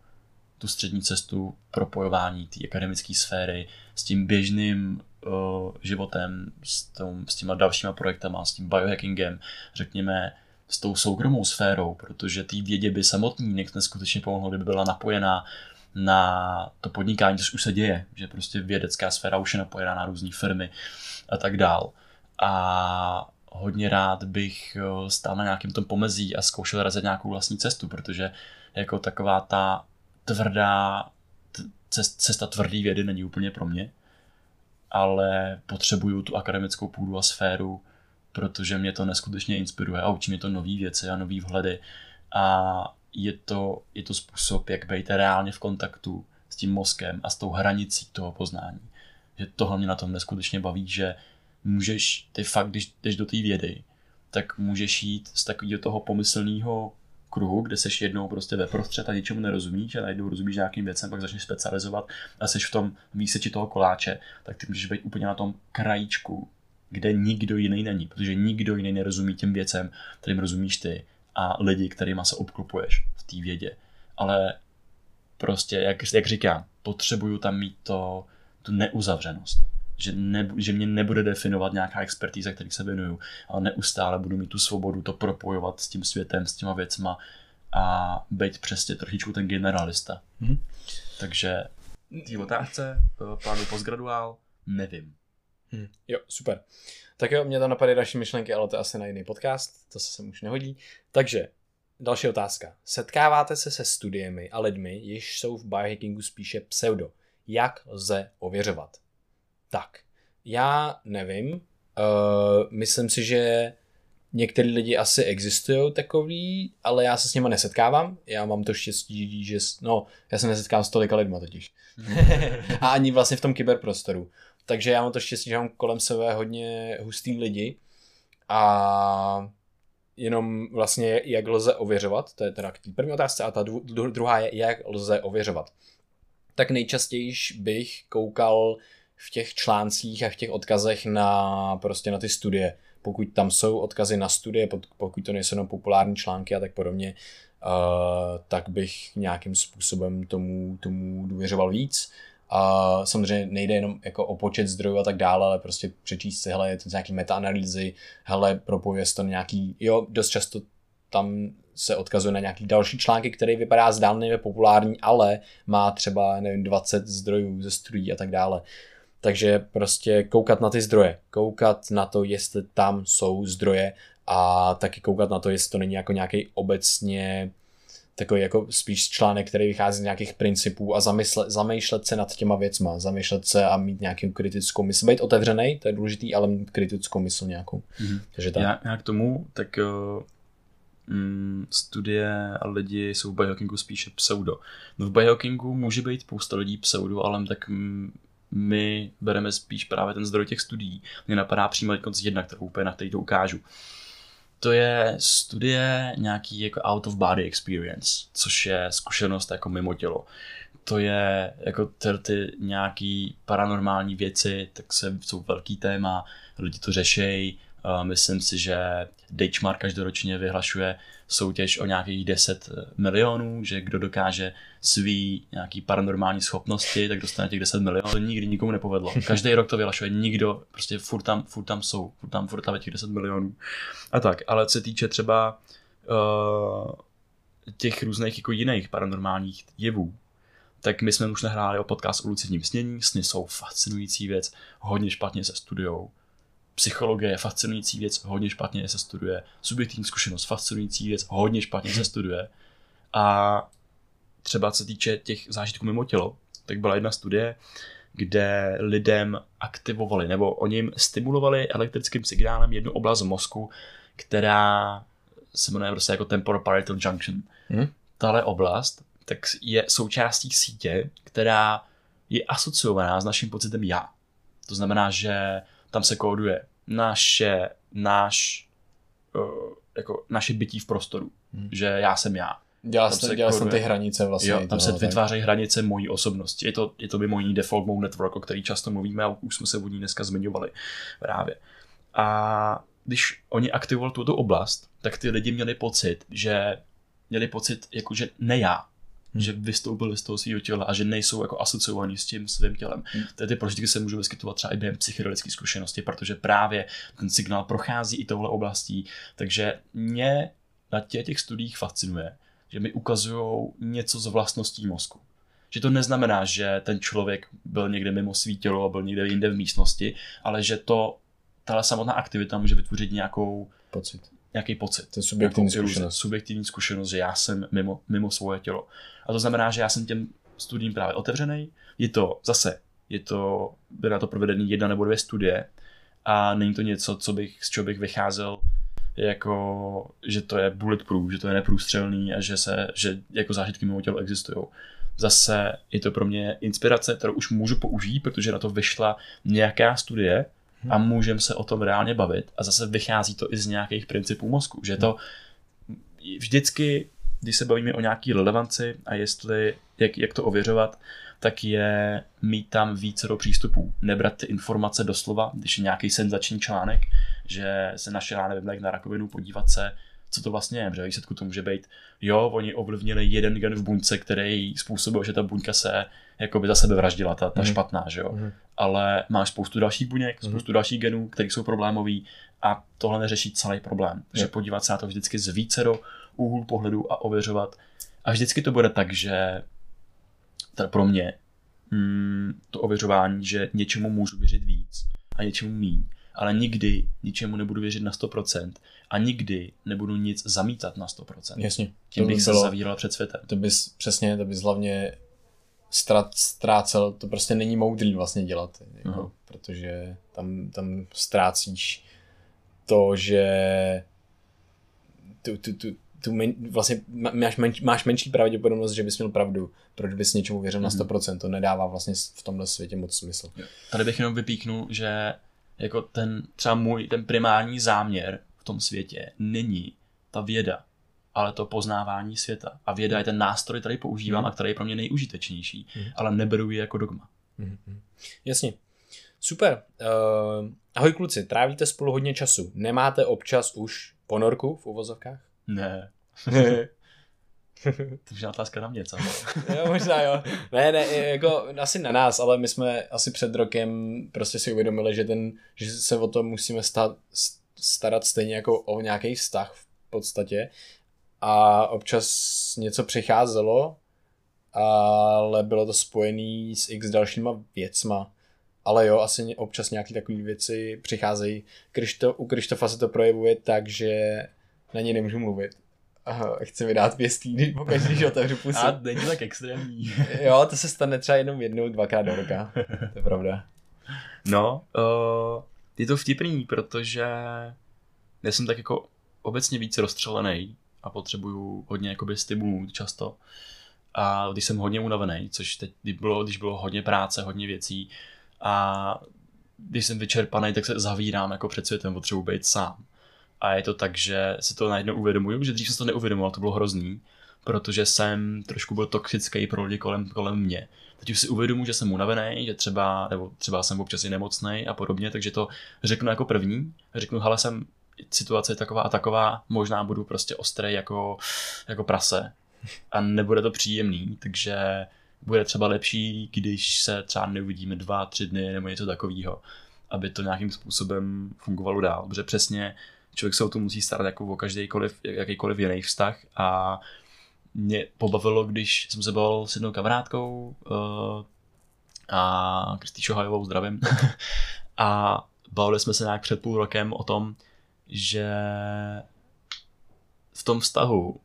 tu střední cestu propojování té akademické sféry s tím běžným uh, životem, s, tom, s těma dalšíma projektama, s tím biohackingem, řekněme, s tou soukromou sférou, protože té vědě by samotný neskutečně pomohlo, kdyby byla napojená na to podnikání, což už se děje, že prostě vědecká sféra už je napojená na různé firmy a tak dál. A hodně rád bych eh, stál na nějakém tom pomezí a zkoušel razit nějakou vlastní cestu, protože jako taková ta tvrdá, cesta tvrdý vědy není úplně pro mě, ale potřebuju tu akademickou půdu a sféru, protože mě to neskutečně inspiruje a učí mě to nové věci a nové vhledy a je to, je to způsob, jak být reálně v kontaktu s tím mozkem a s tou hranicí toho poznání. Že tohle mě na tom neskutečně baví, že můžeš, ty fakt, když jdeš do té vědy, tak můžeš jít z takového toho pomyslného kruhu, kde seš jednou prostě ve prostřed a ničemu nerozumíš a najednou rozumíš nějakým věcem, pak začneš specializovat a seš v tom výseči toho koláče, tak ty můžeš být úplně na tom krajíčku, kde nikdo jiný není, protože nikdo jiný nerozumí těm věcem, kterým rozumíš ty a lidi, kterýma se obklopuješ v té vědě. Ale prostě, jak, jak říkám, potřebuju tam mít to, tu neuzavřenost že, ne, že mě nebude definovat nějaká expertíza, který se věnuju, ale neustále budu mít tu svobodu to propojovat s tím světem, s těma věcma a být přesně trošičku ten generalista. Mm-hmm. Takže té otázce, eh, plánu postgraduál, nevím. Hmm. Jo, super. Tak jo, mě tam napadají další myšlenky, ale to je asi na jiný podcast, to se sem už nehodí. Takže, další otázka. Setkáváte se se studiemi a lidmi, jež jsou v biohackingu spíše pseudo. Jak lze ověřovat? Tak, já nevím. Uh, myslím si, že některý lidi asi existují takový, ale já se s nimi nesetkávám. Já mám to štěstí, že... No, já se nesetkám s tolika lidma totiž. a ani vlastně v tom kyberprostoru. Takže já mám to štěstí, že mám kolem sebe hodně hustý lidi a jenom vlastně jak lze ověřovat, to je teda k první otázce a ta druhá je, jak lze ověřovat. Tak nejčastěji bych koukal v těch článcích a v těch odkazech na prostě na ty studie. Pokud tam jsou odkazy na studie, pokud to nejsou jenom populární články a tak podobně, uh, tak bych nějakým způsobem tomu, tomu důvěřoval víc. A samozřejmě nejde jenom jako o počet zdrojů a tak dále, ale prostě přečíst si, hele, je to nějaký metaanalýzy, hele, propojuje to nějaký, jo, dost často tam se odkazuje na nějaký další články, který vypadá zdánlivě populární, ale má třeba, nevím, 20 zdrojů ze studií a tak dále. Takže prostě koukat na ty zdroje, koukat na to, jestli tam jsou zdroje a taky koukat na to, jestli to není jako nějaký obecně takový jako spíš článek, který vychází z nějakých principů a zamysle, zamýšlet se nad těma věcma, zamýšlet se a mít nějakou kritickou mysl. Být otevřený, to je důležitý, ale mít kritickou mysl nějakou. Mm-hmm. Takže tak. Já, já, k tomu, tak uh, mm, studie a lidi jsou v biohackingu spíše pseudo. No v biohackingu může být spousta lidí pseudo, ale tak mm, my bereme spíš právě ten zdroj těch studií. Mně napadá přímo jedna, kterou úplně na který to ukážu. To je studie nějaký jako out of body experience, což je zkušenost jako mimo tělo. To je jako ty, nějaký paranormální věci, tak se, jsou velký téma, lidi to řešejí, myslím si, že Deichmar každoročně vyhlašuje soutěž o nějakých 10 milionů, že kdo dokáže svý nějaký paranormální schopnosti, tak dostane těch 10 milionů. To nikdy nikomu nepovedlo. Každý rok to vyhlašuje. Nikdo, prostě furt tam, furt tam jsou, furt tam, furt tam těch 10 milionů. A tak, ale co se týče třeba uh, těch různých jako jiných paranormálních jevů, tak my jsme už nahráli o podcast o lucidním snění, sny jsou fascinující věc, hodně špatně se studujou. Psychologie je fascinující věc, hodně špatně se studuje, subjektivní zkušenost, fascinující věc, hodně špatně se studuje. A třeba co se týče těch zážitků mimo tělo, tak byla jedna studie, kde lidem aktivovali, nebo oni jim stimulovali elektrickým signálem jednu oblast mozku, která se jmenuje prostě jako temporoparietal junction. Hmm. Tahle oblast tak je součástí sítě, která je asociovaná s naším pocitem já. To znamená, že tam se kóduje naše, náš, uh, jako naše bytí v prostoru. Hmm. Že já jsem já. Dělal Tam jsem, se dělal jsem ty hranice vlastně. Jo, tam se tak. vytvářejí hranice mojí osobnosti. Je to, je to mimo jiný default mode network, o který často mluvíme a už jsme se o ní dneska zmiňovali právě. A když oni aktivovali tuto oblast, tak ty lidi měli pocit, že měli pocit, jako že ne já, Hmm. že vystoupili z toho svého těla a že nejsou jako asociovaní s tím svým tělem. Hmm. Ty, ty prožitky se můžou vyskytovat třeba i během psychedelické zkušenosti, protože právě ten signál prochází i touhle oblastí. Takže mě na těch, těch studiích fascinuje, že mi ukazují něco z vlastností mozku. Že to neznamená, že ten člověk byl někde mimo svý tělo a byl někde jinde v místnosti, ale že to, tahle samotná aktivita může vytvořit nějakou, Pocit. nějaký pocit. To je subjektivní zkušenost. Subjektivní zkušenost, že já jsem mimo, mimo svoje tělo. A to znamená, že já jsem těm studiím právě otevřený. Je to zase, je to, byly na to provedeny jedna nebo dvě studie a není to něco, co bych, z čeho bych vycházel jako, že to je bulletproof, že to je neprůstřelný a že, se, že jako zážitky mimo tělo existují. Zase je to pro mě inspirace, kterou už můžu použít, protože na to vyšla nějaká studie a můžeme se o tom reálně bavit a zase vychází to i z nějakých principů mozku, že to vždycky, když se bavíme o nějaký relevanci a jestli, jak, jak to ověřovat, tak je mít tam více do přístupů. Nebrat ty informace doslova, když je nějaký senzační článek, že se našel, já nevím, na rakovinu, podívat se, co to vlastně je, že výsledku to může být, jo, oni ovlivnili jeden gen v buňce, který způsobil, že ta buňka se jakoby za sebe vraždila, ta, ta Mhm. špatná, že jo. Mhm. Ale máš spoustu dalších buněk, Mhm. spoustu dalších genů, které jsou problémový a tohle neřeší celý problém. Takže Jo. podívat se na to vždycky z více do úhlu pohledu a ověřovat. A vždycky to bude tak, že teda pro mě mm, to ověřování, že něčemu můžu věřit víc a něčemu míň, ale nikdy ničemu nebudu věřit na 100% a nikdy nebudu nic zamítat na 100%. Jasně. Tím to by bych se bylo- zavíral před světem. To bys přesně, to bys hlavně strat, ztrácel, to prostě není moudrý vlastně dělat, jako, Aha. protože tam, tam ztrácíš to, že tu, tu, tu, tu men, vlastně má- máš, menší, máš menší pravděpodobnost, že bys měl pravdu, proč bys něčemu věřil na Mhm. 100%, to nedává vlastně v tomhle světě moc smysl. Tady bych jenom vypíknul, že jako ten třeba můj ten primární záměr v tom světě není ta věda, ale to poznávání světa. A věda je ten nástroj, který používám Mhm. a který je pro mě nejužitečnější, Mhm. ale neberu ji jako dogma. Mhm. Jasně. Super. Uh, ahoj kluci, trávíte spolu hodně času. Nemáte občas už ponorku v uvozovkách? Ne. to je otázka na mě, co? jo, možná jo. Ne, ne, jako asi na nás, ale my jsme asi před rokem prostě si uvědomili, že, ten, že se o to musíme stát, starat stejně jako o nějaký vztah v podstatě. A občas něco přicházelo, ale bylo to spojené s x dalšíma věcma. Ale jo, asi občas nějaké takové věci přicházejí. Krišto, u Krištofa se to projevuje tak, že na něj nemůžu mluvit. Aha, chci mi dát pěstí, když pokaždé, když otevřu pusu. A není tak extrémní. Jo, to se stane třeba jenom jednou, dvakrát do roka. To je pravda. No, uh, je to vtipný, protože já jsem tak jako obecně víc rozstřelený a potřebuju hodně jakoby stimulů často. A když jsem hodně unavený, což teď když bylo, když bylo hodně práce, hodně věcí a když jsem vyčerpaný, tak se zavírám jako před světem, potřebuji být sám. A je to tak, že si to najednou uvědomuju, že dřív jsem to neuvědomoval, to bylo hrozný, protože jsem trošku byl toxický pro lidi kolem, kolem mě. Teď už si uvědomuji, že jsem unavený, že třeba, nebo třeba jsem občas i nemocný a podobně, takže to řeknu jako první. Řeknu, hele, jsem situace je taková a taková, možná budu prostě ostrý jako, jako prase a nebude to příjemný, takže bude třeba lepší, když se třeba neuvidíme dva, tři dny nebo něco takového, aby to nějakým způsobem fungovalo dál, protože přesně člověk se o to musí starat jako o každýkoliv, jakýkoliv jiný vztah a mě pobavilo, když jsem se bavil s jednou kamarádkou uh, a Kristýšo Hajovou zdravím a bavili jsme se nějak před půl rokem o tom, že v tom vztahu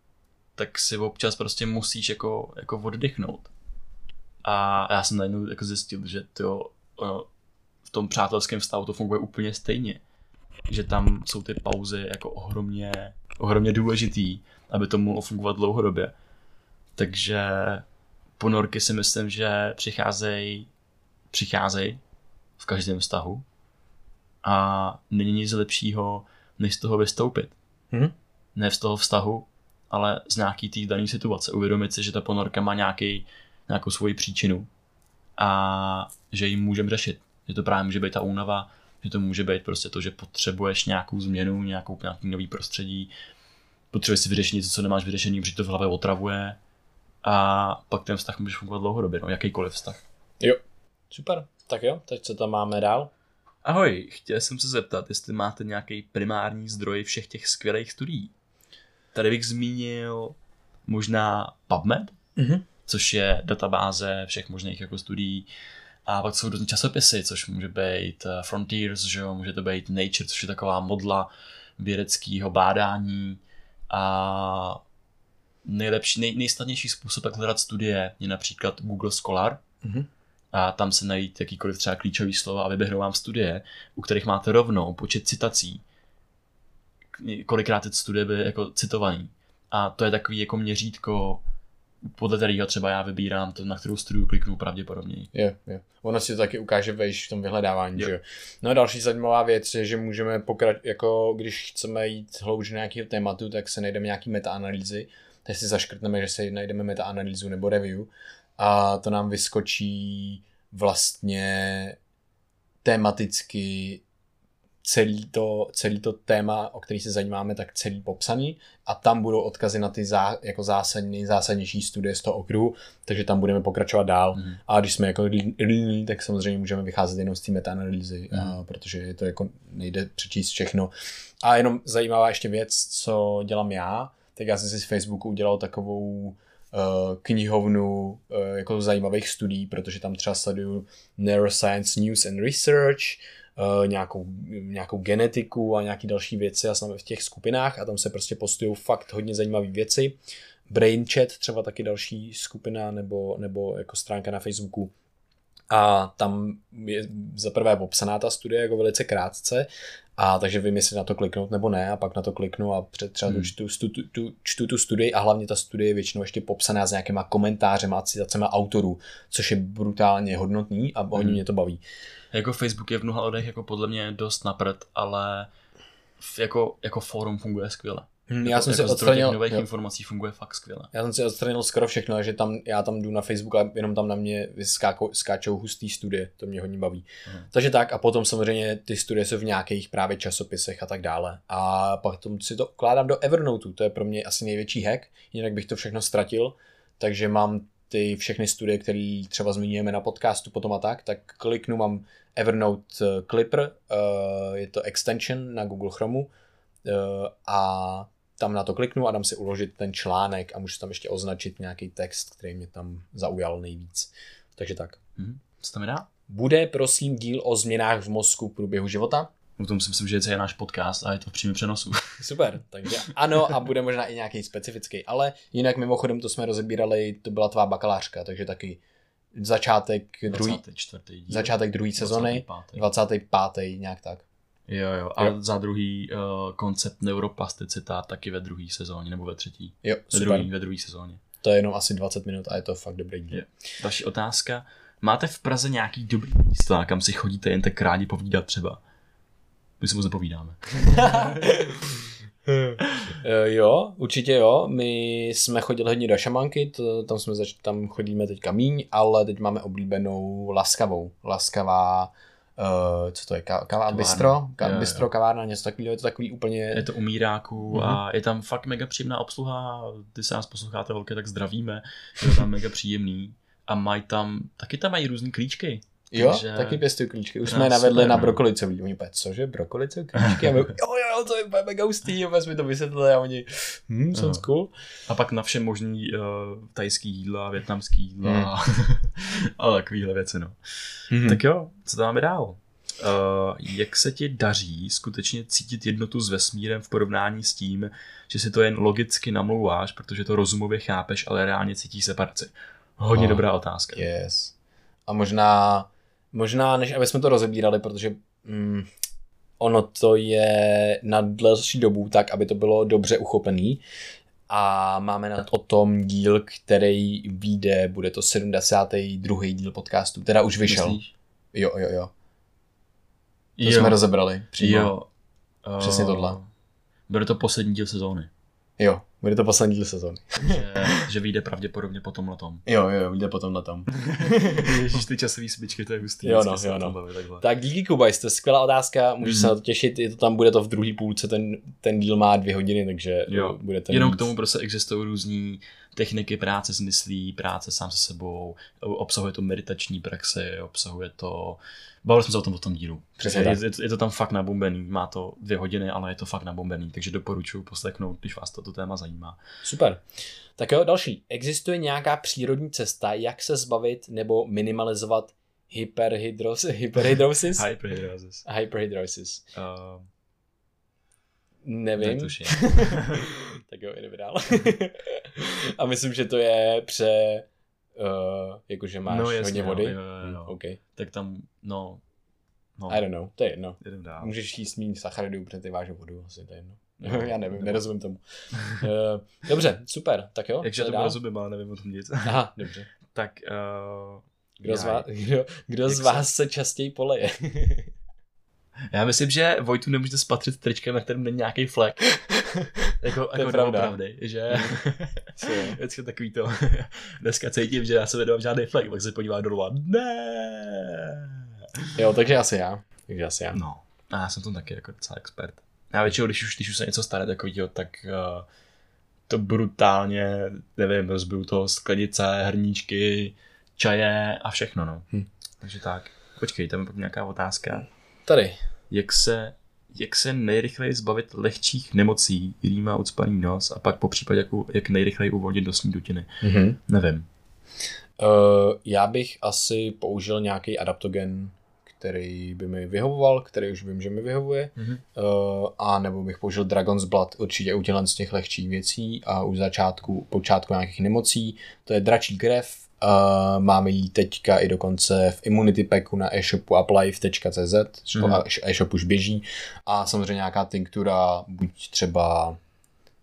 tak si občas prostě musíš jako, jako oddychnout. A já jsem najednou jako zjistil, že to v tom přátelském vztahu to funguje úplně stejně. Že tam jsou ty pauzy jako ohromně, ohromně důležitý, aby to mohlo fungovat dlouhodobě. Takže ponorky si myslím, že přicházejí přicházejí v každém vztahu a není nic lepšího, než z toho vystoupit. Mhm. Ne z toho vztahu, ale z nějaký té dané situace. Uvědomit si, že ta ponorka má nějaký, nějakou svoji příčinu a že ji můžeme řešit. Že to právě může být ta únava, že to může být prostě to, že potřebuješ nějakou změnu, nějakou, nějaký nový prostředí, potřebuješ si vyřešit něco, co nemáš vyřešený, protože to v hlavě otravuje a pak ten vztah může fungovat dlouhodobě, no, jakýkoliv vztah. Jo. Super. Tak jo, teď co tam máme dál? Ahoj, chtěl jsem se zeptat, jestli máte nějaký primární zdroj všech těch skvělých studií. Tady bych zmínil možná PubMed, Mhm. což je databáze všech možných jako studií. A pak jsou různé časopisy, což může být eh, Frontiers, že jo, může to být Nature, což je taková modla vědeckého bádání. A nejlepší, nej, nejsnadnější způsob, jak hledat studie, je například Google Scholar. Mhm. A tam se najít jakýkoliv třeba klíčový slova a vyběhnou vám studie, u kterých máte rovnou počet citací, kolikrát ty studie byly jako citovaný. A to je takový jako měřítko, podle kterého třeba já vybírám to, na kterou studiu kliknu pravděpodobně. Jo, jo. Ono si to taky ukáže vejš v tom vyhledávání, Jo. že jo. No a další zajímavá věc je, že můžeme pokračovat, jako když chceme jít hloubš do nějakého tématu, tak se najdeme nějaký metaanalýzy, tak si zaškrtneme, že si najdeme metaanalýzu nebo review a to nám vyskočí vlastně tematicky celý to, celý to téma, o který se zajímáme, tak celý popsaný a tam budou odkazy na ty zá, jako zásadní, zásadnější studie z toho okruhu, takže tam budeme pokračovat dál. Mhm. A když jsme jako líní, tak samozřejmě můžeme vycházet jenom z té metaanalýzy, a protože je to jako nejde přečíst všechno. A jenom zajímavá ještě věc, co dělám já, tak já jsem si z Facebooku udělal takovou eh, knihovnu eh, jako zajímavých studií, protože tam třeba sleduju Neuroscience News and Research, nějakou, nějakou genetiku a nějaký další věci a v těch skupinách a tam se prostě postují fakt hodně zajímavé věci. Brain Chat třeba taky další skupina nebo, nebo jako stránka na Facebooku a tam je za prvé popsaná ta studie jako velice krátce a takže vím, jestli na to kliknout nebo ne a pak na to kliknu a před třeba Hmm. tu, čtu, stu, tu, tu, čtu tu studii a hlavně ta studie je většinou ještě popsaná s nějakýma komentářema a citacema autorů, což je brutálně hodnotný a hodně Hmm. mě to baví. Jako Facebook je v mnoha lidech jako podle mě dost napřed, ale jako, jako fórum funguje skvěle. Hm, Já jsem si jako zdroj těch odstranil, nových jo. informací funguje fakt skvěle. Já jsem si odstranil skoro všechno, takže tam, já tam jdu na Facebook a jenom tam na mě skáčou hustý studie, to mě hodně baví. Mhm. Takže tak a potom samozřejmě ty studie jsou v nějakých právě časopisech a tak dále. A pak tom si to ukládám do Evernote, to je pro mě asi největší hack, jinak bych to všechno ztratil, takže mám ty všechny studie, které třeba zmiňujeme na podcastu potom a tak, tak kliknu, mám Evernote eh, Clipper, eh, je to extension na Google Chromu eh, a tam na to kliknu a dám si uložit ten článek a můžu tam ještě označit nějaký text, který mě tam zaujal nejvíc. Takže tak. Mhm. Co tam je dá? Bude prosím díl o změnách v mozku v průběhu života? O tom si myslím, že je celý náš podcast a je to v přímém přenosu. Super, takže ano a bude možná i nějaký specifický, ale jinak mimochodem to jsme rozebírali, to byla tvá bakalářka, takže taky začátek druhý, 24. díl. začátek druhé sezony, 25. 25. nějak tak. Jo, jo. A Jo. za druhý uh, koncept neuroplasticita taky ve druhé sezóně, nebo ve třetí. Jo, Ve super. druhé ve druhé sezóně. To je jenom asi 20 minut a je to fakt dobrý díl. Jo. Další otázka. Máte v Praze nějaký dobrý místa, kam si chodíte jen tak rádi povídat třeba? My si moc nepovídáme. Eh, jo, určitě jo. My jsme chodili hodně do šamanky, to, tam, jsme zač- tam chodíme teďka míň, ale teď máme oblíbenou laskavou. Laskavá, uh, co to je, Ka- kava Kavárna. bistro? Ka- Jo, jo. bistro, kavárna, něco takového, je to takový úplně... Je to u míráků Mhm. a je tam fakt mega příjemná obsluha. Ty se nás posloucháte holky, tak zdravíme. Je to tam mega příjemný. A mají tam, taky tam mají různý klíčky. Jo, Takže- taky pěstují klíčky. Už No, jsme je navedli super, na no. brokolicový. Oni úplně, cože, brokolicové klíčky? A my, jo, jo, jo, to je úplně mega hustý. A jsme to vysvětlili a oni, hm, sounds Aha. cool. A pak na vše možný uh, tajský jídla, větnamský jídla Hmm. a, a takovýhle věci, no. Hmm. Tak jo, co tam máme dál? Uh, jak se ti daří skutečně cítit jednotu s vesmírem v porovnání s tím, že si to jen logicky namlouváš, protože to rozumově chápeš, ale reálně cítíš separaci? Hodně Oh, dobrá otázka. Yes. A možná, možná než aby jsme to rozebírali, protože mm, ono to je na delší dobu tak, aby to bylo dobře uchopený. A máme na o tom díl, který vyjde, bude to 72. díl podcastu, teda už vyšel. Myslíš? Jo, jo, jo. To jo, jsme rozebrali přímo. jo. Uh, Přesně tohle. Bude to poslední díl sezóny. Jo, bude to poslední díl sezóny. že, že vyjde pravděpodobně po tomhle tom. Jo, jo, vyjde potom na tom. Ježíš, ty časový smyčky, to je hustý. Jo, no, jo, no. baví takhle. Tak díky Kubajs, to je skvělá otázka, můžeš Mhm. se na to těšit, je to tam, bude to v druhé půlce, ten, ten díl má dvě hodiny, takže Jo. bude ten Jenom víc. k tomu prostě existují různý techniky práce s myslí, práce sám se sebou, obsahuje to meditační praxe, obsahuje to... Bavili jsme se o tom v tom dílu. Přesně je, je, je, to tam fakt nabombený, má to dvě hodiny, ale je to fakt nabombený, takže doporučuji poslechnout, když vás toto téma zajímá. Super. Tak jo, další. Existuje nějaká přírodní cesta, jak se zbavit nebo minimalizovat hyperhidros, hyperhidrosis? Hyperhidrosis. Hyperhidrosis. Uh, Nevím. netuším. tak jo, jdeme dál. A myslím, že to je pře... Uh, jakože máš No, jasně, hodně vody. jo, jo, jo. Hm, OK. tak tam, no, no, I don't know, to je jedno. jdem dál. Můžeš jíst méně sacharidů, protože ty vážou vodu, asi to je jedno. No, Já nevím, nebo- nerozumím tomu. Uh, dobře, super, tak jo. Jakže to rozumím, ale nevím o tom nic. Aha, dobře. tak, uh, Kdo z vás, kdo, kdo z vás se častěji poleje? Já myslím, že Vojtu nemůžete spatřit tričkem, na kterém není nějaký flek. jako, je jako pravda. pravdy, že je? vždycky takový to, dneska cítím, že já se nedám žádný flek, pak se podívá dolů a ne. jo, takže asi já. Takže asi já. No, a já jsem to taky jako docela expert. Já většinou, když už, když už se něco stane takového, tak uh, to brutálně, nevím, rozbiju to sklenice, hrníčky, čaje a všechno, no. Hm. Takže tak. Počkej, tam je pak nějaká otázka. Tady. jak se, jak se nejrychleji zbavit lehčích nemocí, rýma, ucpaný nos a pak po případě jak, jak nejrychleji uvolnit nosní dutiny. Mhm. Nevím. Uh, já bych asi použil nějaký adaptogen, který by mi vyhovoval, který už vím, že mi vyhovuje. Mhm. Uh, a nebo bych použil Dragon's Blood určitě u z těch lehčích věcí a u začátku, počátku nějakých nemocí. To je dračí krev. Uh, máme ji teďka i dokonce v Immunity Packu na e-shopu uplife.cz, mm. e-shop už běží. A samozřejmě nějaká tinktura, buď třeba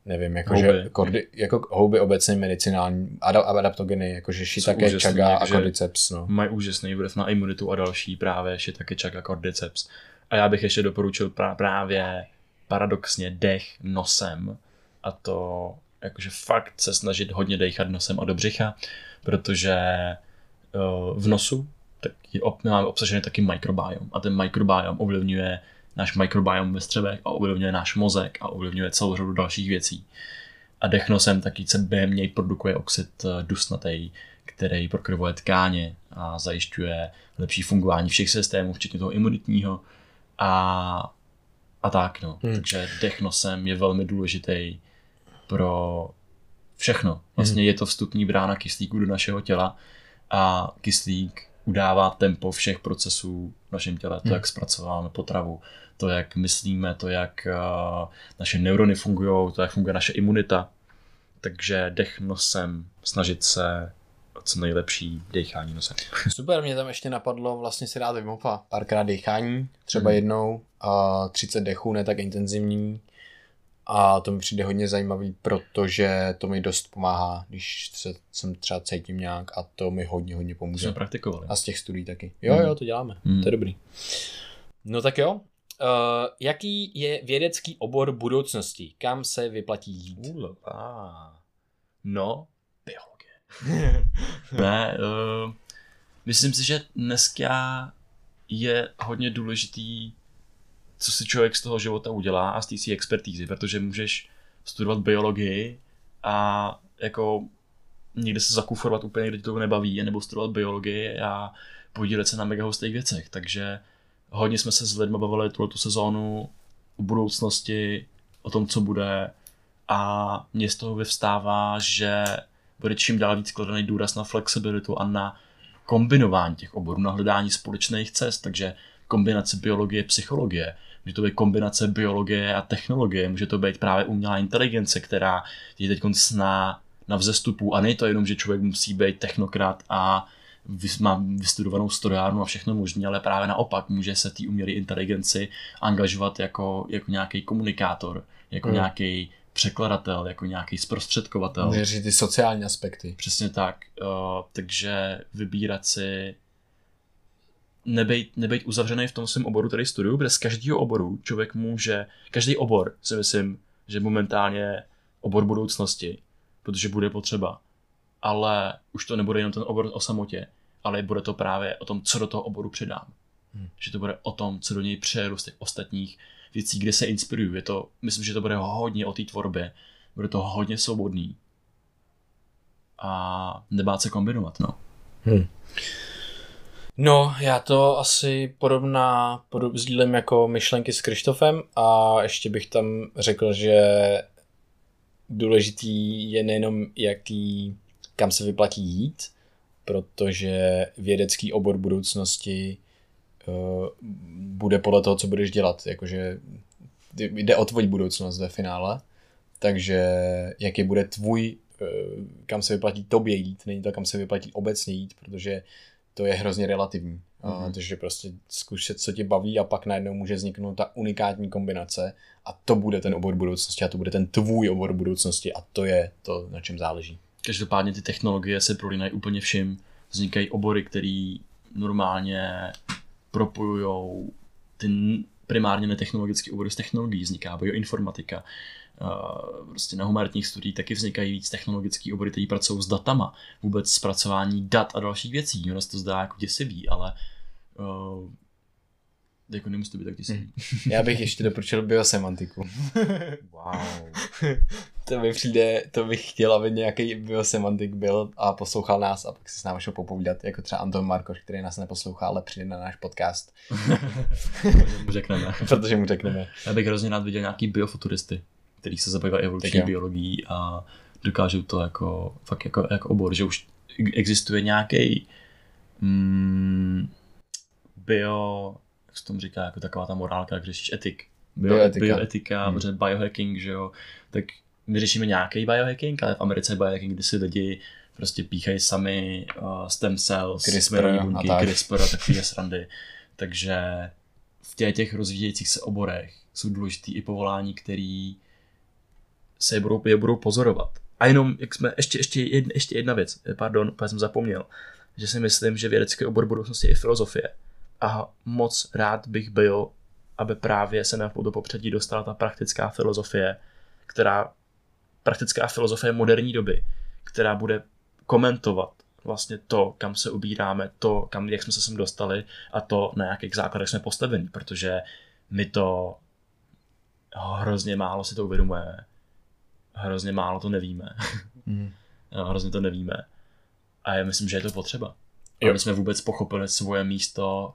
nevím, jakože Houby. kordy, jako houby obecně medicinální, ada- adaptogeny, jakože shiitake, úžasný, chaga a cordyceps, no. Mají úžasný vliv na imunitu a další právě shiitake, a cordyceps. A já bych ještě doporučil pra- právě paradoxně dech nosem a to jakože fakt se snažit hodně dechat nosem a do břicha, protože uh, v nosu tak máme obsažený taky mikrobiom a ten mikrobiom ovlivňuje náš mikrobiom ve střevech a ovlivňuje náš mozek a ovlivňuje celou řadu dalších věcí. A dech nosem taky se během něj produkuje oxid eh, dusnatý, který prokrvuje tkáně a zajišťuje lepší fungování všech systémů, včetně toho imunitního a, a tak no. Hmm. Takže dech nosem je velmi důležitý pro všechno. Vlastně je to vstupní brána kyslíku do našeho těla a kyslík udává tempo všech procesů v našem těle, to, Hmm. jak zpracováváme potravu, to, jak myslíme, to, jak uh, naše neurony fungují, to, jak funguje naše imunita. Takže dech nosem, snažit se o co nejlepší dechání nosem. Super, mě tam ještě napadlo vlastně si dát Wim Hofa, párkrát dechání, třeba Mhm. jednou, a 30 dechů, ne tak intenzivní. A to mi přijde hodně zajímavý, protože to mi dost pomáhá, když se, jsem třeba cítím nějak a to mi hodně, hodně pomůže. jsme praktikovali. A z těch studií taky. Jo, Mhm. jo, to děláme. Mhm. To je dobrý. No tak jo. Uh, jaký je vědecký obor budoucnosti? Kam se vyplatí jít? Ulala. No, biologie. ne, uh, myslím si, že dneska je hodně důležitý, co si člověk z toho života udělá a z té své expertízy, protože můžeš studovat biologii a jako někde se zakufrovat úplně, kde to nebaví, nebo studovat biologii a podílet se na mega hustých věcech. Takže hodně jsme se s lidmi bavili tuhle tu sezónu o budoucnosti, o tom, co bude a mně z toho vyvstává, že bude čím dál víc kladený důraz na flexibilitu a na kombinování těch oborů, na hledání společných cest, takže kombinace biologie, psychologie, může to být kombinace biologie a technologie, může to být právě umělá inteligence, která je teď sná na vzestupu a není to jenom, že člověk musí být technokrat a má vystudovanou storiárnu a všechno možné, ale právě naopak může se té umělé inteligenci angažovat jako, jako nějaký komunikátor, jako hmm. nějaký překladatel, jako nějaký zprostředkovatel. Měří ty sociální aspekty. Přesně tak. Uh, takže vybírat si nebejt, nebejt uzavřený v tom svém oboru, který studuju, protože z každého oboru člověk může, každý obor si myslím, že momentálně obor budoucnosti, protože bude potřeba. Ale už to nebude jenom ten obor o samotě, ale bude to právě o tom, co do toho oboru předám. Hmm. Že to bude o tom, co do něj přejedu z těch ostatních věcí, kde se inspiruju. Je to, myslím, že to bude hodně o té tvorbě. Bude to hodně svobodný. A nebát se kombinovat, no. Hmm. No, já to asi podobná, podob, sdílím jako myšlenky s Krištofem a ještě bych tam řekl, že důležitý je nejenom jaký, kam se vyplatí jít, protože vědecký obor budoucnosti uh, bude podle toho, co budeš dělat. Jakože jde o tvoji budoucnost ve finále, takže jaký bude tvůj, uh, kam se vyplatí tobě jít, není to, kam se vyplatí obecně jít, protože to je hrozně relativní. Mm-hmm. Takže prostě zkuš se, co tě baví a pak najednou může vzniknout ta unikátní kombinace a to bude ten obor budoucnosti a to bude ten tvůj obor budoucnosti a to je to, na čem záleží. Každopádně ty technologie se prolínají úplně vším. Vznikají obory, které normálně propojují ty primárně netechnologické obory s technologií. Vzniká bioinformatika, prostě na humanitních studiích taky vznikají víc technologické obory, které pracují s datama, vůbec zpracování dat a dalších věcí. Ono se to zdá jako děsivý, ale uh, jako nemusí to být tak děsivý. Já bych ještě doporučil biosemantiku. wow. to mi přijde, to bych chtěl, aby nějaký biosemantik byl a poslouchal nás a pak si s námi šel popovídat, jako třeba Anton Markoš, který nás neposlouchá, ale přijde na náš podcast. Protože mu řekneme. Protože mu řekneme. Já bych hrozně rád viděl nějaký biofuturisty, který se zabývají evoluční biologií a dokážou to jako, fakt jako, jako obor, že už existuje nějaký mm, bio, jak se tomu říká, jako taková ta morálka, jak řešíš etik. Bio, bioetika, bioetika hmm. biohacking, že jo, tak my řešíme nějaký biohacking, ale v Americe je biohacking, kdy si lidi prostě píchají sami uh, stem cells, CRISPR a tak. CRISPR a takové srandy. Takže v těch, těch rozvíjejících se oborech jsou důležitý i povolání, který se je budou, je budou pozorovat. A jenom, jak jsme, ještě, ještě, jedna, ještě jedna věc, eh, pardon, já jsem zapomněl, že si myslím, že vědecký obor budoucnosti je filozofie. A moc rád bych byl, aby právě se na do popředí dostala ta praktická filozofie, která, praktická filozofie moderní doby, která bude komentovat vlastně to, kam se ubíráme, to, kam, jak jsme se sem dostali a to, na jakých základech jsme postaveni, protože my to hrozně málo si to uvědomujeme hrozně málo to nevíme. Mm. hrozně to nevíme. A já myslím, že je to potřeba. Jo. Aby jsme vůbec pochopili svoje místo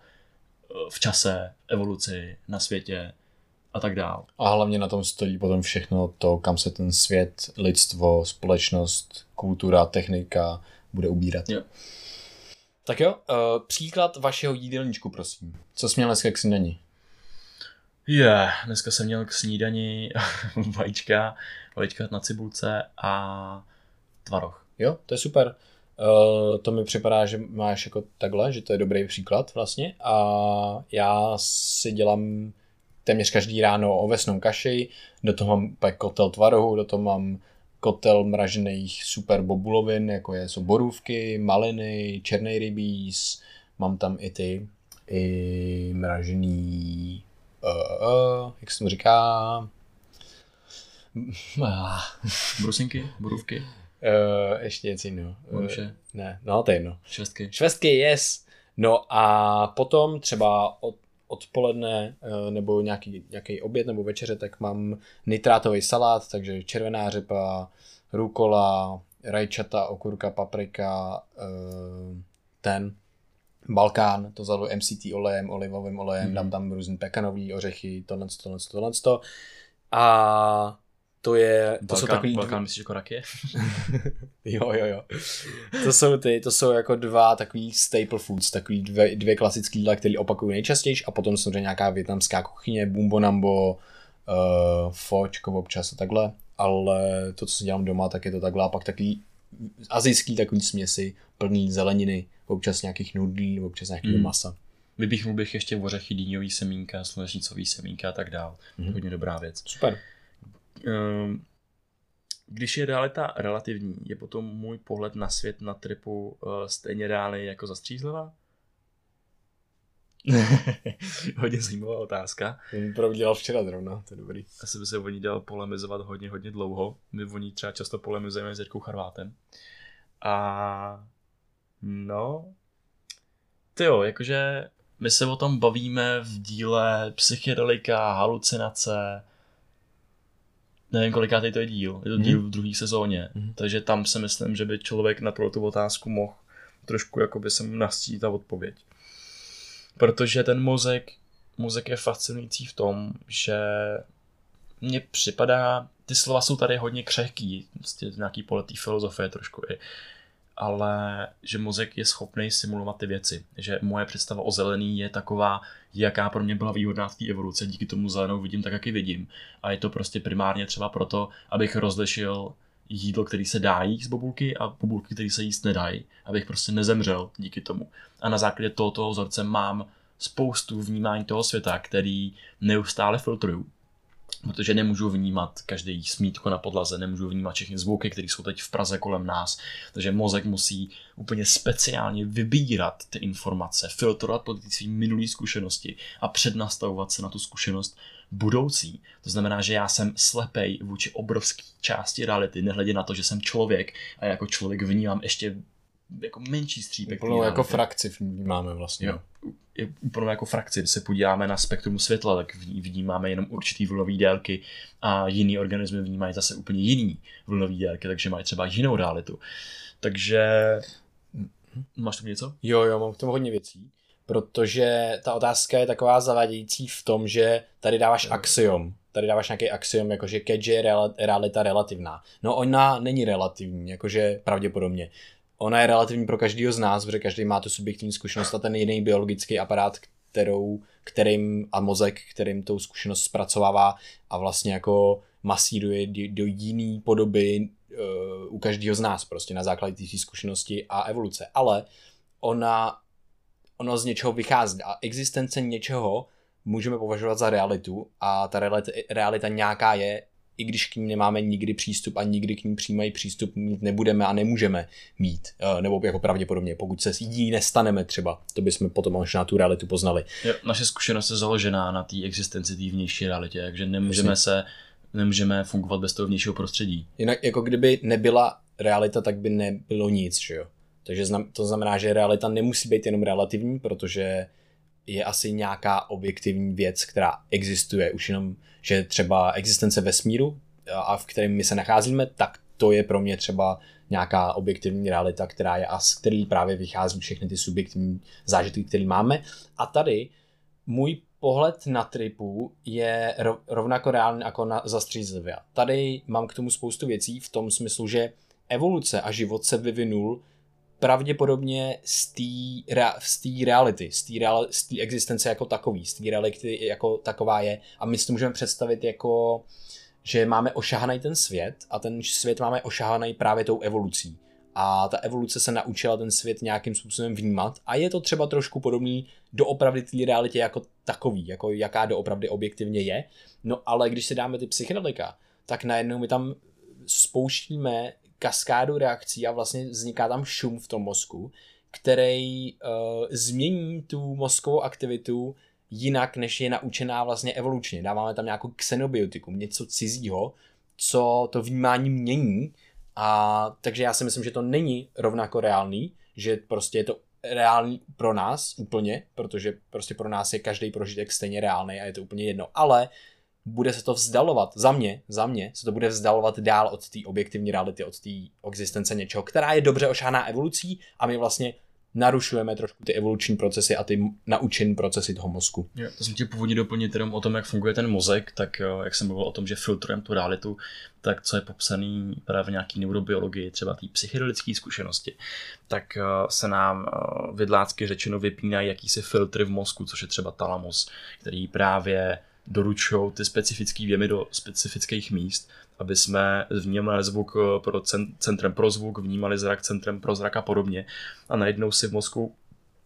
eh, v čase, evoluci, na světě a tak dál. A hlavně na tom stojí potom všechno to, kam se ten svět, lidstvo, společnost, kultura, technika bude ubírat. Jo. Tak jo, uh, příklad vašeho jídelníčku, prosím. Co jsi měl dneska k snídani? Je, yeah, dneska jsem měl k snídani vajíčka, vajíčka na cibulce a tvaroh. Jo, to je super. Uh, to mi připadá, že máš jako takhle, že to je dobrý příklad vlastně a já si dělám téměř každý ráno ovesnou kaši, do toho mám pak kotel tvarohu, do toho mám kotel mražených super bobulovin, jako je, jsou borůvky, maliny, černý rybíz, mám tam i ty i mražený uh, uh, jak se mu říká, Brusinky? Borůvky? Uh, ještě něco jiného. Uh, ne, no to je jedno. Švestky. Švestky, yes. No a potom třeba od, odpoledne uh, nebo nějaký, nějaký oběd nebo večeře, tak mám nitrátový salát, takže červená řepa, rukola, rajčata, okurka, paprika, uh, ten Balkán, to zalu MCT olejem, olivovým olejem, mm. dám tam různý pekanový ořechy, tohle, tohle, tohle, tohle. A to je, to Balkán, jsou takový Balkán myslíš jako rakie? Jo, jo, jo. To jsou ty, to jsou jako dva takový staple foods, takový dvě, dvě klasické jídla, které opakuju nejčastěji a potom samozřejmě nějaká větnamská kuchyně, bumbo nambo, uh, fočko občas a takhle, ale to, co si dělám doma, tak je to takhle a pak takový azijský takový směsi, plný zeleniny, občas nějakých nudlí, občas nějakého Mm. masa. Vypíchnul bych ještě ořechy, dýňový semínka, slunečnicový semínka a tak dál. Mhm. Hodně dobrá věc. Super. Ehm, Když je realita relativní, je potom můj pohled na svět na tripu uh, stejně reálný jako zastřízlivá? hodně zajímavá otázka. Jsem to dělal včera zrovna, to je dobrý. Asi by se o ní dal polemizovat hodně, hodně dlouho. My o ní třeba často polemizujeme s Jirkou Charvátem. A no, ty jo, jakože my se o tom bavíme v díle psychedelika, halucinace, nevím koliká to je díl, je to díl v druhé sezóně, Mhm. takže tam si myslím, že by člověk na tuto tu otázku mohl trošku jakoby se mu nastít ta odpověď. Protože ten mozek, mozek je fascinující v tom, že mně připadá, ty slova jsou tady hodně křehký, prostě nějaký poletý filozofie trošku i, ale že mozek je schopný simulovat ty věci. Že moje představa o zelený je taková, jaká pro mě byla výhodná v té evoluci, díky tomu zelenou vidím tak, jak ji vidím. A je to prostě primárně třeba proto, abych rozlišil jídlo, který se dá jíst z bobulky a bobulky, který se jíst nedají, abych prostě nezemřel díky tomu. A na základě tohoto vzorce mám spoustu vnímání toho světa, který neustále filtruju. Protože nemůžu vnímat každý smítko na podlaze, nemůžu vnímat všechny zvuky, které jsou teď v Praze kolem nás. Takže mozek musí úplně speciálně vybírat ty informace, filtrovat podle své minulé zkušenosti a přednastavovat se na tu zkušenost budoucí. To znamená, že já jsem slepej vůči obrovské části reality, nehledě na to, že jsem člověk a jako člověk vnímám ještě jako menší střípek. Úplnou jako frakci vnímáme vlastně. Jo. Je úplně jako frakci, když se podíváme na spektrum světla, tak v- vnímáme jenom určitý vlnové délky a jiný organismy vnímají zase úplně jiný vlnové délky, takže mají třeba jinou realitu. Takže máš tu něco? Jo, jo, mám k tomu hodně věcí, protože ta otázka je taková zavádějící v tom, že tady dáváš axiom, tady dáváš nějaký axiom, jakože keďže je realita relativná. No ona není relativní, jakože pravděpodobně. Ona je relativní pro každého z nás, protože každý má tu subjektivní zkušenost a ten jiný biologický aparát, kterou, kterým a mozek, kterým tou zkušenost zpracovává a vlastně jako masíruje do, jiný podoby uh, u každého z nás, prostě na základě té zkušenosti a evoluce. Ale ona, ono z něčeho vychází a existence něčeho můžeme považovat za realitu a ta realita, realita nějaká je, i když k ní nemáme nikdy přístup a nikdy k ní přijímají přístup mít nebudeme a nemůžeme mít, eh, nebo jako pravděpodobně, pokud se jí nestaneme třeba, to bychom potom možná tu realitu poznali. Jo, naše zkušenost je založená na té existenci té vnější realitě, takže nemůžeme se nemůžeme fungovat bez toho vnějšího prostředí. Jinak jako kdyby nebyla realita, tak by nebylo nic, že jo. Takže to znamená, že realita nemusí být jenom relativní, protože je asi nějaká objektivní věc, která existuje. Už jenom, že třeba existence vesmíru, a v kterém my se nacházíme, tak to je pro mě třeba nějaká objektivní realita, která je a z který právě vychází všechny ty subjektivní zážitky, které máme. A tady můj pohled na tripu je rov, rovnako reálný jako na zastřízlivě. Tady mám k tomu spoustu věcí v tom smyslu, že evoluce a život se vyvinul pravděpodobně z té rea, reality, z té real, existence jako takový, z té reality jako taková je a my si to můžeme představit jako že máme ošahaný ten svět a ten svět máme ošahaný právě tou evolucí. A ta evoluce se naučila ten svět nějakým způsobem vnímat a je to třeba trošku podobný doopravdy té realitě jako takový, jako jaká doopravdy objektivně je. No ale když si dáme ty psychedelika, tak najednou my tam spouštíme kaskádu reakcí a vlastně vzniká tam šum v tom mozku, který uh, změní tu mozkovou aktivitu jinak, než je naučená vlastně evolučně. Dáváme tam nějakou xenobiotikum, něco cizího, co to vnímání mění a takže já si myslím, že to není rovnako reálný, že prostě je to reálný pro nás úplně, protože prostě pro nás je každý prožitek stejně reálný a je to úplně jedno. Ale bude se to vzdalovat, za mě, za mě se to bude vzdalovat dál od té objektivní reality, od té existence něčeho, která je dobře ošáhaná evolucí a my vlastně narušujeme trošku ty evoluční procesy a ty naučené procesy toho mozku. Jo, to jsem tě původně doplnit jenom o tom, jak funguje ten mozek, tak jak jsem mluvil o tom, že filtrujeme tu realitu, tak co je popsaný právě v nějaký neurobiologii, třeba té psychedelické zkušenosti, tak se nám vidlácky řečeno vypínají jakýsi filtry v mozku, což je třeba talamus, který právě doručují ty specifické věmy do specifických míst, aby jsme vnímali zvuk pro centrem pro zvuk, vnímali zrak centrem pro zrak a podobně. A najednou si v mozku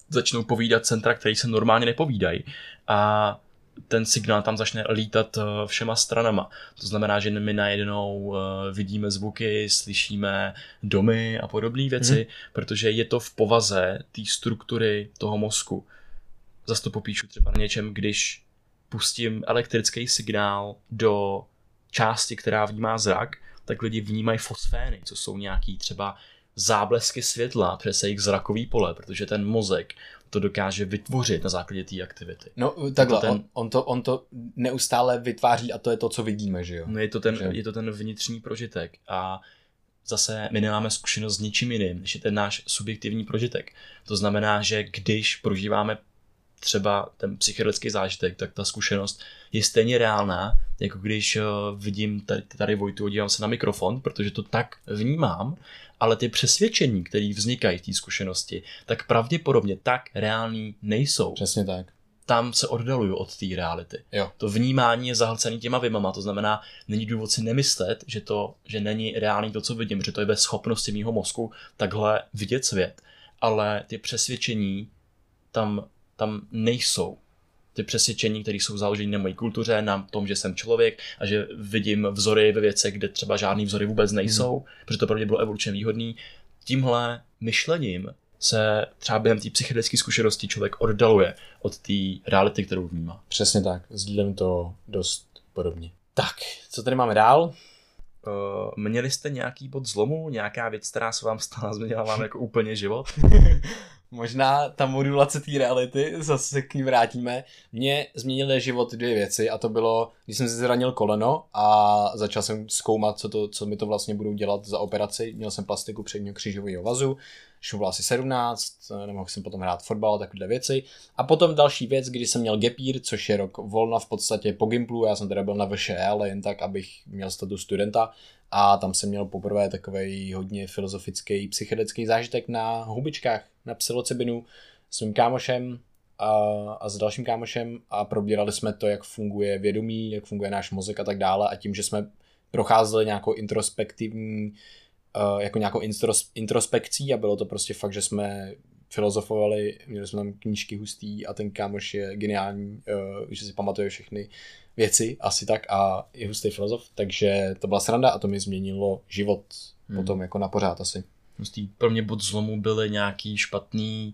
začnou povídat centra, které se normálně nepovídají. A ten signál tam začne lítat všema stranama. To znamená, že my najednou vidíme zvuky, slyšíme domy a podobné věci, hmm. protože je to v povaze té struktury toho mozku. Zase to popíšu třeba na něčem, když pustím elektrický signál do části, která vnímá zrak, tak lidi vnímají fosfény, co jsou nějaký třeba záblesky světla, přes jejich zrakový pole, protože ten mozek to dokáže vytvořit na základě té aktivity. No takhle, ten, on, on, to, on to neustále vytváří a to je to, co vidíme, že jo? No je to ten, že? je to ten vnitřní prožitek a zase my nemáme zkušenost s ničím jiným, než je ten náš subjektivní prožitek. To znamená, že když prožíváme třeba ten psychedelický zážitek, tak ta zkušenost je stejně reálná, jako když uh, vidím tady, tady Vojtu a dívám se na mikrofon, protože to tak vnímám, ale ty přesvědčení, které vznikají v té zkušenosti, tak pravděpodobně tak reální nejsou. Přesně tak. Tam se oddaluju od té reality. Jo. To vnímání je zahlcený těma vymama, to znamená, není důvod si nemyslet, že to, že není reálný to, co vidím, že to je bez schopnosti mýho mozku takhle vidět svět. Ale ty přesvědčení tam tam nejsou ty přesvědčení, které jsou založeny na mojí kultuře, na tom, že jsem člověk a že vidím vzory ve věcech, kde třeba žádný vzory vůbec nejsou, hmm. protože to pro mě bylo evolučně výhodný. Tímhle myšlením se třeba během té psychedelické zkušenosti člověk oddaluje od té reality, kterou vnímá. Přesně tak, sdílím to dost podobně. Tak, co tady máme dál? Uh, měli jste nějaký bod zlomu, nějaká věc, která se vám stala, změnila vám jako úplně život? Možná ta modulace té reality, zase k ní vrátíme. Mě změnily život dvě věci a to bylo, když jsem si zranil koleno a začal jsem zkoumat, co, to, co mi to vlastně budou dělat za operaci. Měl jsem plastiku předního křížového vazu, šlo bylo asi 17, nemohl jsem potom hrát fotbal a takové věci. A potom další věc, kdy jsem měl gepír, což je rok volna v podstatě po Gimplu, já jsem teda byl na VŠE, ale jen tak, abych měl status studenta a tam jsem měl poprvé takový hodně filozofický, psychedelický zážitek na hubičkách, na psilocybinu s mým kámošem a, a s dalším kámošem a probírali jsme to, jak funguje vědomí, jak funguje náš mozek a tak dále. A tím, že jsme procházeli nějakou introspektivní uh, jako nějakou intros, introspekcí a bylo to prostě fakt, že jsme filozofovali, měli jsme tam knížky hustý a ten kámoš je geniální, uh, že si pamatuje všechny věci, asi tak, a je hustý filozof, takže to byla sranda a to mi změnilo život hmm. potom jako na pořád asi. Hustý. Pro mě bod zlomu byly nějaký špatný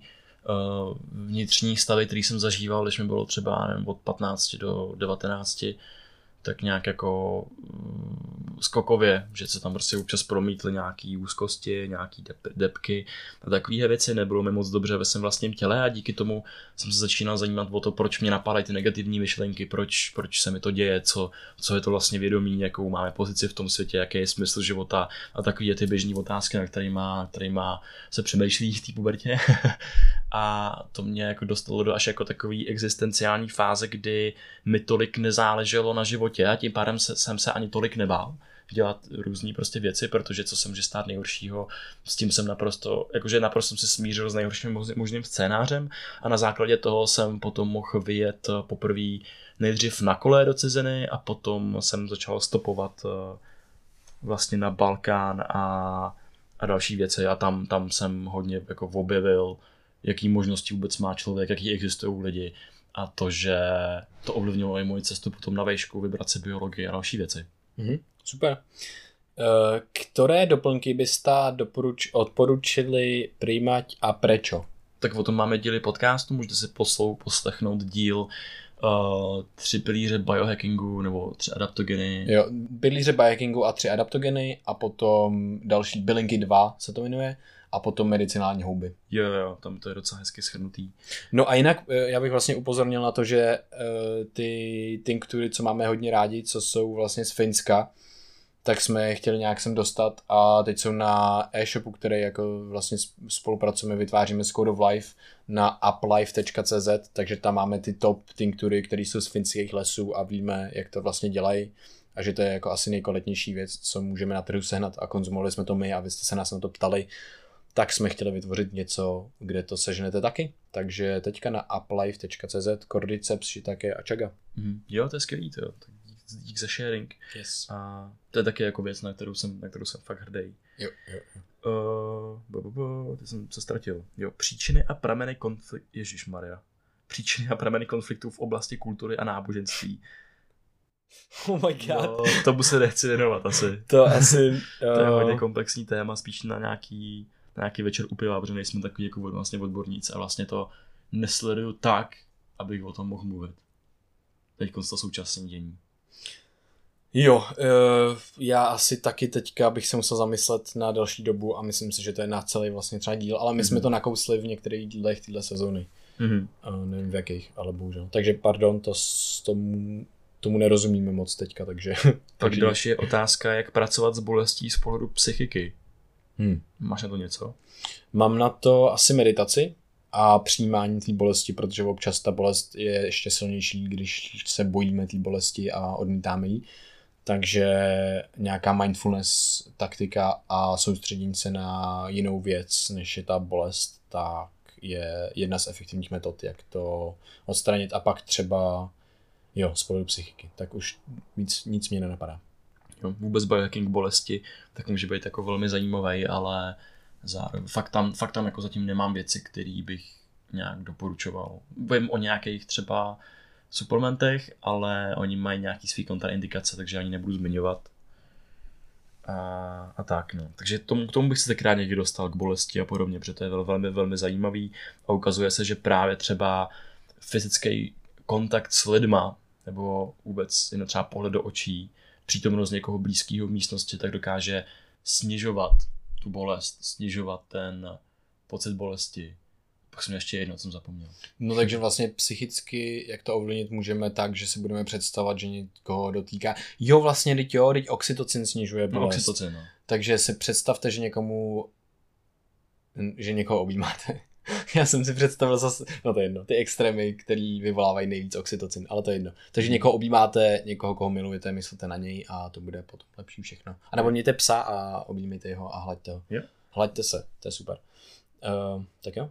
uh, vnitřní stavy, který jsem zažíval, když mi bylo třeba nevím, od 15 do 19, tak nějak jako mm, skokově, že se tam prostě občas promítly nějaký úzkosti, nějaký dep, depky a takové věci. Nebylo mi moc dobře ve svém vlastním těle a díky tomu jsem se začínal zajímat o to, proč mě napadají ty negativní myšlenky, proč, proč se mi to děje, co, co je to vlastně vědomí, jakou máme pozici v tom světě, jaký je smysl života a takové ty běžné otázky, na které má, který má se přemýšlí v té pubertě. a to mě jako dostalo do až jako takový existenciální fáze, kdy mi tolik nezáleželo na životě a tím pádem se, jsem se ani tolik nebál dělat různé prostě věci, protože co se může stát nejhoršího, s tím jsem naprosto, jakože naprosto jsem se smířil s nejhorším možným scénářem a na základě toho jsem potom mohl vyjet poprvé nejdřív na kole do ciziny a potom jsem začal stopovat eh, vlastně na Balkán a, a další věci a tam, tam jsem hodně jako objevil jaký možnosti vůbec má člověk, jaký existují lidi a to, že to ovlivnilo i moji cestu potom na vejšku, vibrace biologie a další věci. Mm-hmm, super. Eh, které doplňky byste doporuč, odporučili přijímat a prečo? Tak o tom máme díly podcastu, můžete si poslou, poslechnout díl uh, tři pilíře biohackingu nebo tři adaptogeny. Jo, pilíře biohackingu a tři adaptogeny a potom další bylinky 2 se to jmenuje a potom medicinální houby. Jo, jo, tam to je docela hezky shrnutý. No a jinak eh, já bych vlastně upozornil na to, že uh, ty tinktury, co máme hodně rádi, co jsou vlastně z Finska, tak jsme je chtěli nějak sem dostat a teď jsou na e-shopu, který jako vlastně spolupracujeme, vytváříme s Code of Life na uplife.cz, takže tam máme ty top tinktury, které jsou z finských lesů a víme, jak to vlastně dělají a že to je jako asi nejkvalitnější věc, co můžeme na trhu sehnat a konzumovali jsme to my a vy jste se nás na to ptali, tak jsme chtěli vytvořit něco, kde to seženete taky. Takže teďka na uplife.cz, Cordyceps, Shiitake a Chaga. Mm. Jo, to je skvělý, to jo. Dík, dík za sharing. Yes. A to je taky jako věc, na kterou jsem, na kterou jsem fakt hrdý. Jo, jo, jo. Uh, bo, bo, bo, ty jsem se ztratil. Jo, příčiny a prameny konfliktu, Ježíš Maria. Příčiny a prameny konfliktů v oblasti kultury a náboženství. Oh my god. No, tomu se nechci věnovat asi. To asi... To je hodně komplexní téma, spíš na nějaký, nějaký večer u piva, protože nejsme takový jako vlastně odborníci a vlastně to nesleduju tak, abych o tom mohl mluvit. Teď to současné dění. Jo, uh, já asi taky teďka bych se musel zamyslet na další dobu a myslím si, že to je na celý vlastně třeba díl, ale my mm-hmm. jsme to nakousli v některých dílech téhle sezóny. Mm-hmm. Uh, nevím v jakých, ale bohužel. Takže pardon, to s tomu, tomu nerozumíme moc teďka, takže... Pak takže... další je otázka, jak pracovat s bolestí z pohledu psychiky. Hmm. Máš na to něco? Mám na to asi meditaci a přijímání té bolesti, protože občas ta bolest je ještě silnější, když se bojíme té bolesti a odmítáme ji. Takže nějaká mindfulness taktika a soustředění se na jinou věc, než je ta bolest, tak je jedna z efektivních metod, jak to odstranit. A pak třeba, jo, z pohledu psychiky, tak už víc, nic mě nenapadá. Jo, vůbec biohacking bolesti, tak může být jako velmi zajímavý, ale zároveň, fakt, tam, fakt tam jako zatím nemám věci, které bych nějak doporučoval. Vím o nějakých třeba suplementech, ale oni mají nějaký svý kontraindikace, takže ani nebudu zmiňovat. A, a tak, no. Takže tomu, k tomu bych se tak rád někdy dostal k bolesti a podobně, protože to je velmi, velmi zajímavý a ukazuje se, že právě třeba fyzický kontakt s lidma, nebo vůbec jen třeba pohled do očí, přítomnost někoho blízkého v místnosti, tak dokáže snižovat tu bolest, snižovat ten pocit bolesti. Pak jsem ještě jedno, co jsem zapomněl. No takže vlastně psychicky, jak to ovlivnit můžeme tak, že si budeme představovat, že někoho dotýká. Jo, vlastně, teď jo, teď oxytocin snižuje bolest. No, oxytocin, no. Takže si představte, že někomu, že někoho objímáte. Já jsem si představil zase, no to je jedno, ty extrémy, který vyvolávají nejvíc oxytocin, ale to je jedno. Takže někoho objímáte, někoho, koho milujete, myslíte na něj a to bude potom lepší všechno. A nebo mějte psa a objímejte ho a hlaďte ho. Jo. Hlaďte se, to je super. Uh, tak jo.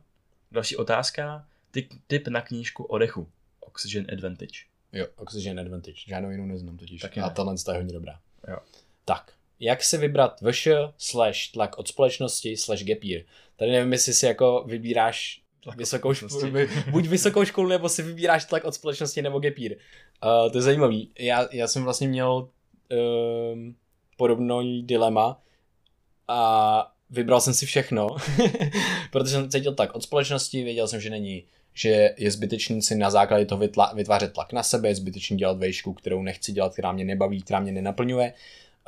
Další otázka, tip, tip na knížku o dechu. Oxygen Advantage. Jo, Oxygen Advantage. Žádnou jinou neznám totiž. Tak a tahle je hodně dobrá. Jo. Tak, jak si vybrat VŠ slash tlak od společnosti slash gapír. Tady nevím, jestli si jako vybíráš tlak vysokou školu, buď vysokou školu, nebo si vybíráš tlak od společnosti nebo gapír. Uh, to je zajímavý. Já, já jsem vlastně měl um, podobný dilema a vybral jsem si všechno, protože jsem cítil tak od společnosti, věděl jsem, že není že je zbytečný si na základě toho vytla- vytvářet tlak na sebe, je zbytečný dělat vejšku, kterou nechci dělat, která mě nebaví, která mě nenaplňuje.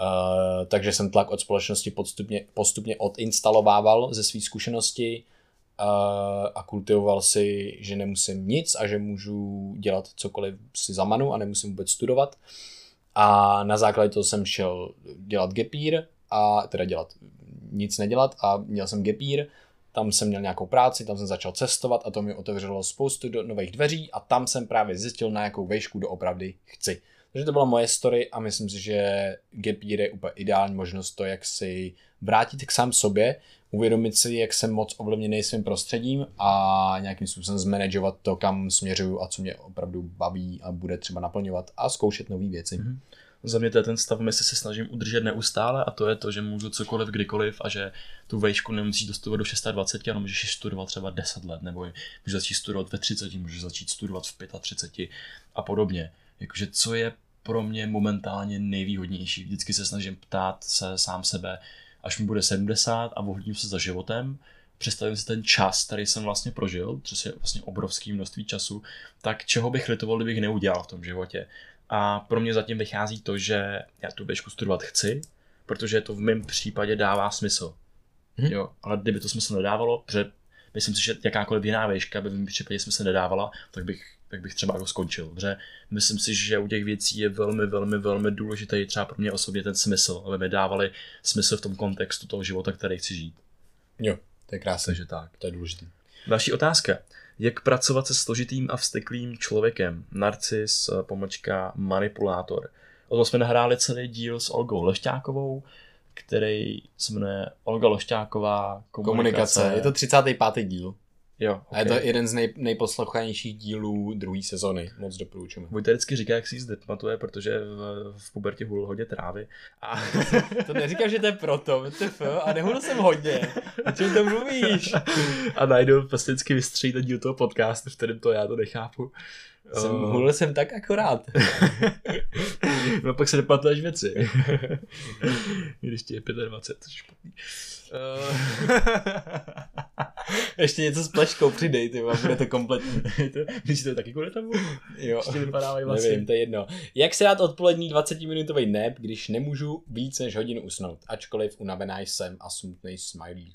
Uh, takže jsem tlak od společnosti postupně, postupně odinstalovával ze své zkušenosti uh, a kultivoval si, že nemusím nic a že můžu dělat cokoliv si zamanu a nemusím vůbec studovat. A na základě toho jsem šel dělat gepír a teda dělat nic nedělat a měl jsem gepír, tam jsem měl nějakou práci, tam jsem začal cestovat a to mi otevřelo spoustu do nových dveří a tam jsem právě zjistil, na jakou vejšku doopravdy chci. Takže to byla moje story a myslím si, že gap year je úplně ideální možnost to, jak si vrátit k sám sobě, uvědomit si, jak jsem moc ovlivněný svým prostředím a nějakým způsobem zmanagovat to, kam směřuju a co mě opravdu baví a bude třeba naplňovat a zkoušet nové věci. Mm-hmm za mě to je ten stav, jestli se snažím udržet neustále a to je to, že můžu cokoliv kdykoliv a že tu vejšku nemusíš dostudovat do 26, ale můžeš studovat třeba 10 let, nebo můžeš začít studovat ve 30, můžeš začít studovat v 35 a podobně. Jakože co je pro mě momentálně nejvýhodnější. Vždycky se snažím ptát se sám sebe, až mi bude 70 a ohlídím se za životem, představím si ten čas, který jsem vlastně prožil, což je vlastně obrovský množství času, tak čeho bych litoval, kdybych neudělal v tom životě. A pro mě zatím vychází to, že já tu běžku studovat chci, protože to v mém případě dává smysl. Hmm. Jo, ale kdyby to smysl nedávalo, protože Myslím si, že jakákoliv jiná výška by v mém případě smysl nedávala, tak bych, tak bych třeba jako skončil. Dobře? Myslím si, že u těch věcí je velmi, velmi, velmi důležitý třeba pro mě osobně ten smysl, aby mi dávali smysl v tom kontextu toho života, který chci žít. Jo, to je krásné. Takže tak. To je důležité. Další otázka. Jak pracovat se složitým a vsteklým člověkem? Narcis, pomlčka, manipulátor. O tom jsme nahráli celý díl s Olgou Lešťákovou, který se jmenuje Olga Lošťáková, komunikace. Komunikace. Je to 35. díl. Jo, A je okay. to jeden z nej, nejposlouchanějších dílů druhé sezony. Moc doporučujeme. Vojta vždycky říká, jak si ji pamatuje, protože v, v pubertě hulil hodně trávy. A To neříkám, že to je proto, VTF, a nehul jsem hodně. O čem to mluvíš? a najdou prostě vždycky vystřelí ten díl toho podcastu, v kterém to já to nechápu. Jsem, Eh, hulil jsem tak akorát. no pak se nepamatuješ věci. Když ti je 25, to je špatný. Ještě něco s pleškou přidej, ty bude to kompletní. Že to taky kvůli tomu? Jo. Ještě vypadávají vlasy. Nevím, to je jedno. Jak se dát odpolední 20-minutový nap, když nemůžu víc než hodinu usnout, ačkoliv unavená jsem a smutný smiley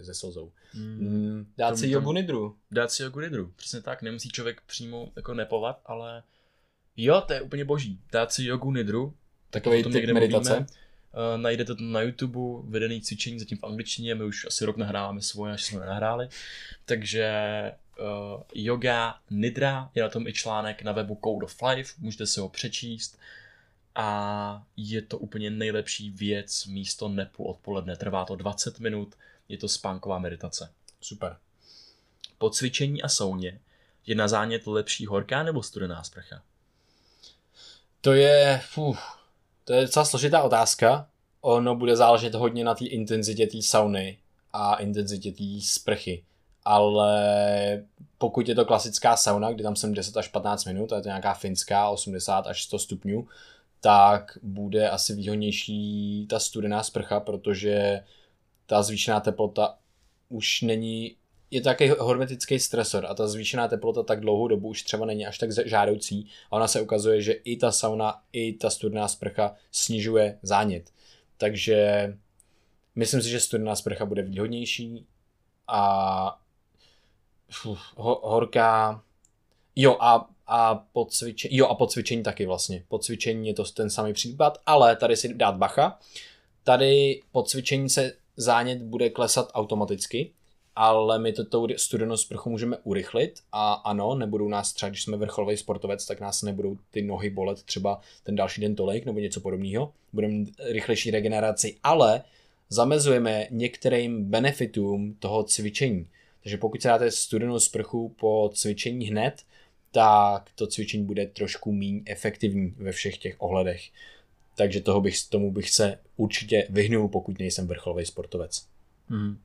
ze slzou. Mm. Mm, dát si jogu nidru. Dát si jogu nidru. Přesně tak, nemusí člověk přímo jako nepovat, ale jo, to je úplně boží. Dát si jogu nidru, Takový typ meditace. mluvíme. Uh, najdete to na YouTube, vedený cvičení, zatím v angličtině, my už asi rok nahráváme svoje, až jsme nenahráli. Takže uh, yoga nidra, je na tom i článek na webu Code of Life, můžete si ho přečíst. A je to úplně nejlepší věc místo nepu odpoledne. Trvá to 20 minut, je to spánková meditace. Super. Po cvičení a sauně je na zánět lepší horká nebo studená sprcha? To je, fuh, to je docela složitá otázka. Ono bude záležet hodně na té intenzitě té sauny a intenzitě té sprchy. Ale pokud je to klasická sauna, kdy tam jsem 10 až 15 minut, a je to nějaká finská 80 až 100 stupňů, tak bude asi výhodnější ta studená sprcha, protože ta zvýšená teplota už není je to takový hormetický stresor a ta zvýšená teplota tak dlouhou dobu už třeba není až tak žádoucí a ona se ukazuje, že i ta sauna, i ta studená sprcha snižuje zánět. Takže myslím si, že studená sprcha bude výhodnější a uf, ho, horká jo a, a po cvičení, jo a po cvičení taky vlastně. Po cvičení je to ten samý případ, ale tady si dát bacha. Tady po cvičení se zánět bude klesat automaticky, ale my to tou studenou sprchu můžeme urychlit a ano, nebudou nás třeba, když jsme vrcholový sportovec, tak nás nebudou ty nohy bolet třeba ten další den tolik nebo něco podobného. Budeme mít rychlejší regeneraci, ale zamezujeme některým benefitům toho cvičení. Takže pokud se dáte studenou sprchu po cvičení hned, tak to cvičení bude trošku méně efektivní ve všech těch ohledech. Takže toho bych, tomu bych se určitě vyhnul, pokud nejsem vrcholový sportovec. Hmm.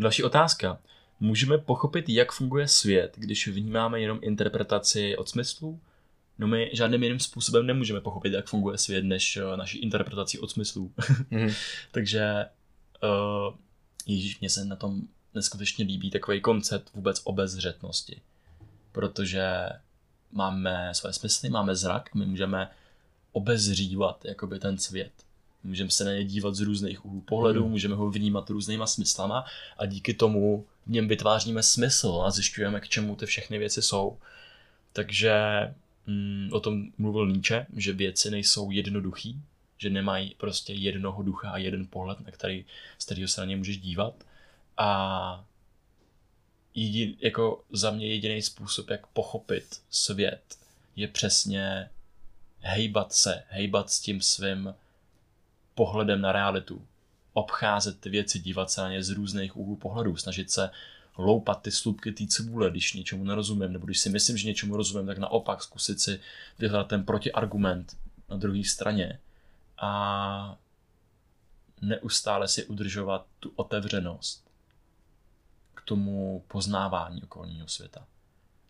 Další otázka. Můžeme pochopit, jak funguje svět, když vnímáme jenom interpretaci od smyslů? No my žádným jiným způsobem nemůžeme pochopit, jak funguje svět, než uh, naší interpretací od smyslů. Mhm. Takže uh, Ježíš, mě se na tom neskutečně líbí takový koncept vůbec obezřetnosti. Protože máme své smysly, máme zrak a my můžeme obezřívat jakoby ten svět. Můžeme se na ně dívat z různých úhlů pohledu, Mhm. můžeme ho vnímat různýma smyslama a díky tomu v něm vytváříme smysl a zjišťujeme, k čemu ty všechny věci jsou. Takže mm, o tom mluvil Nietzsche, že věci nejsou jednoduchý, že nemají prostě jednoho ducha a jeden pohled, na který, z kterého se na ně můžeš dívat. A jedin, jako za mě jediný způsob, jak pochopit svět, je přesně hejbat se, hejbat s tím svým pohledem na realitu. Obcházet ty věci, dívat se na ně z různých úhlů pohledů, snažit se loupat ty slupky té cibule, když něčemu nerozumím, nebo když si myslím, že něčemu rozumím, tak naopak zkusit si vyhledat ten protiargument na druhé straně a neustále si udržovat tu otevřenost k tomu poznávání okolního světa.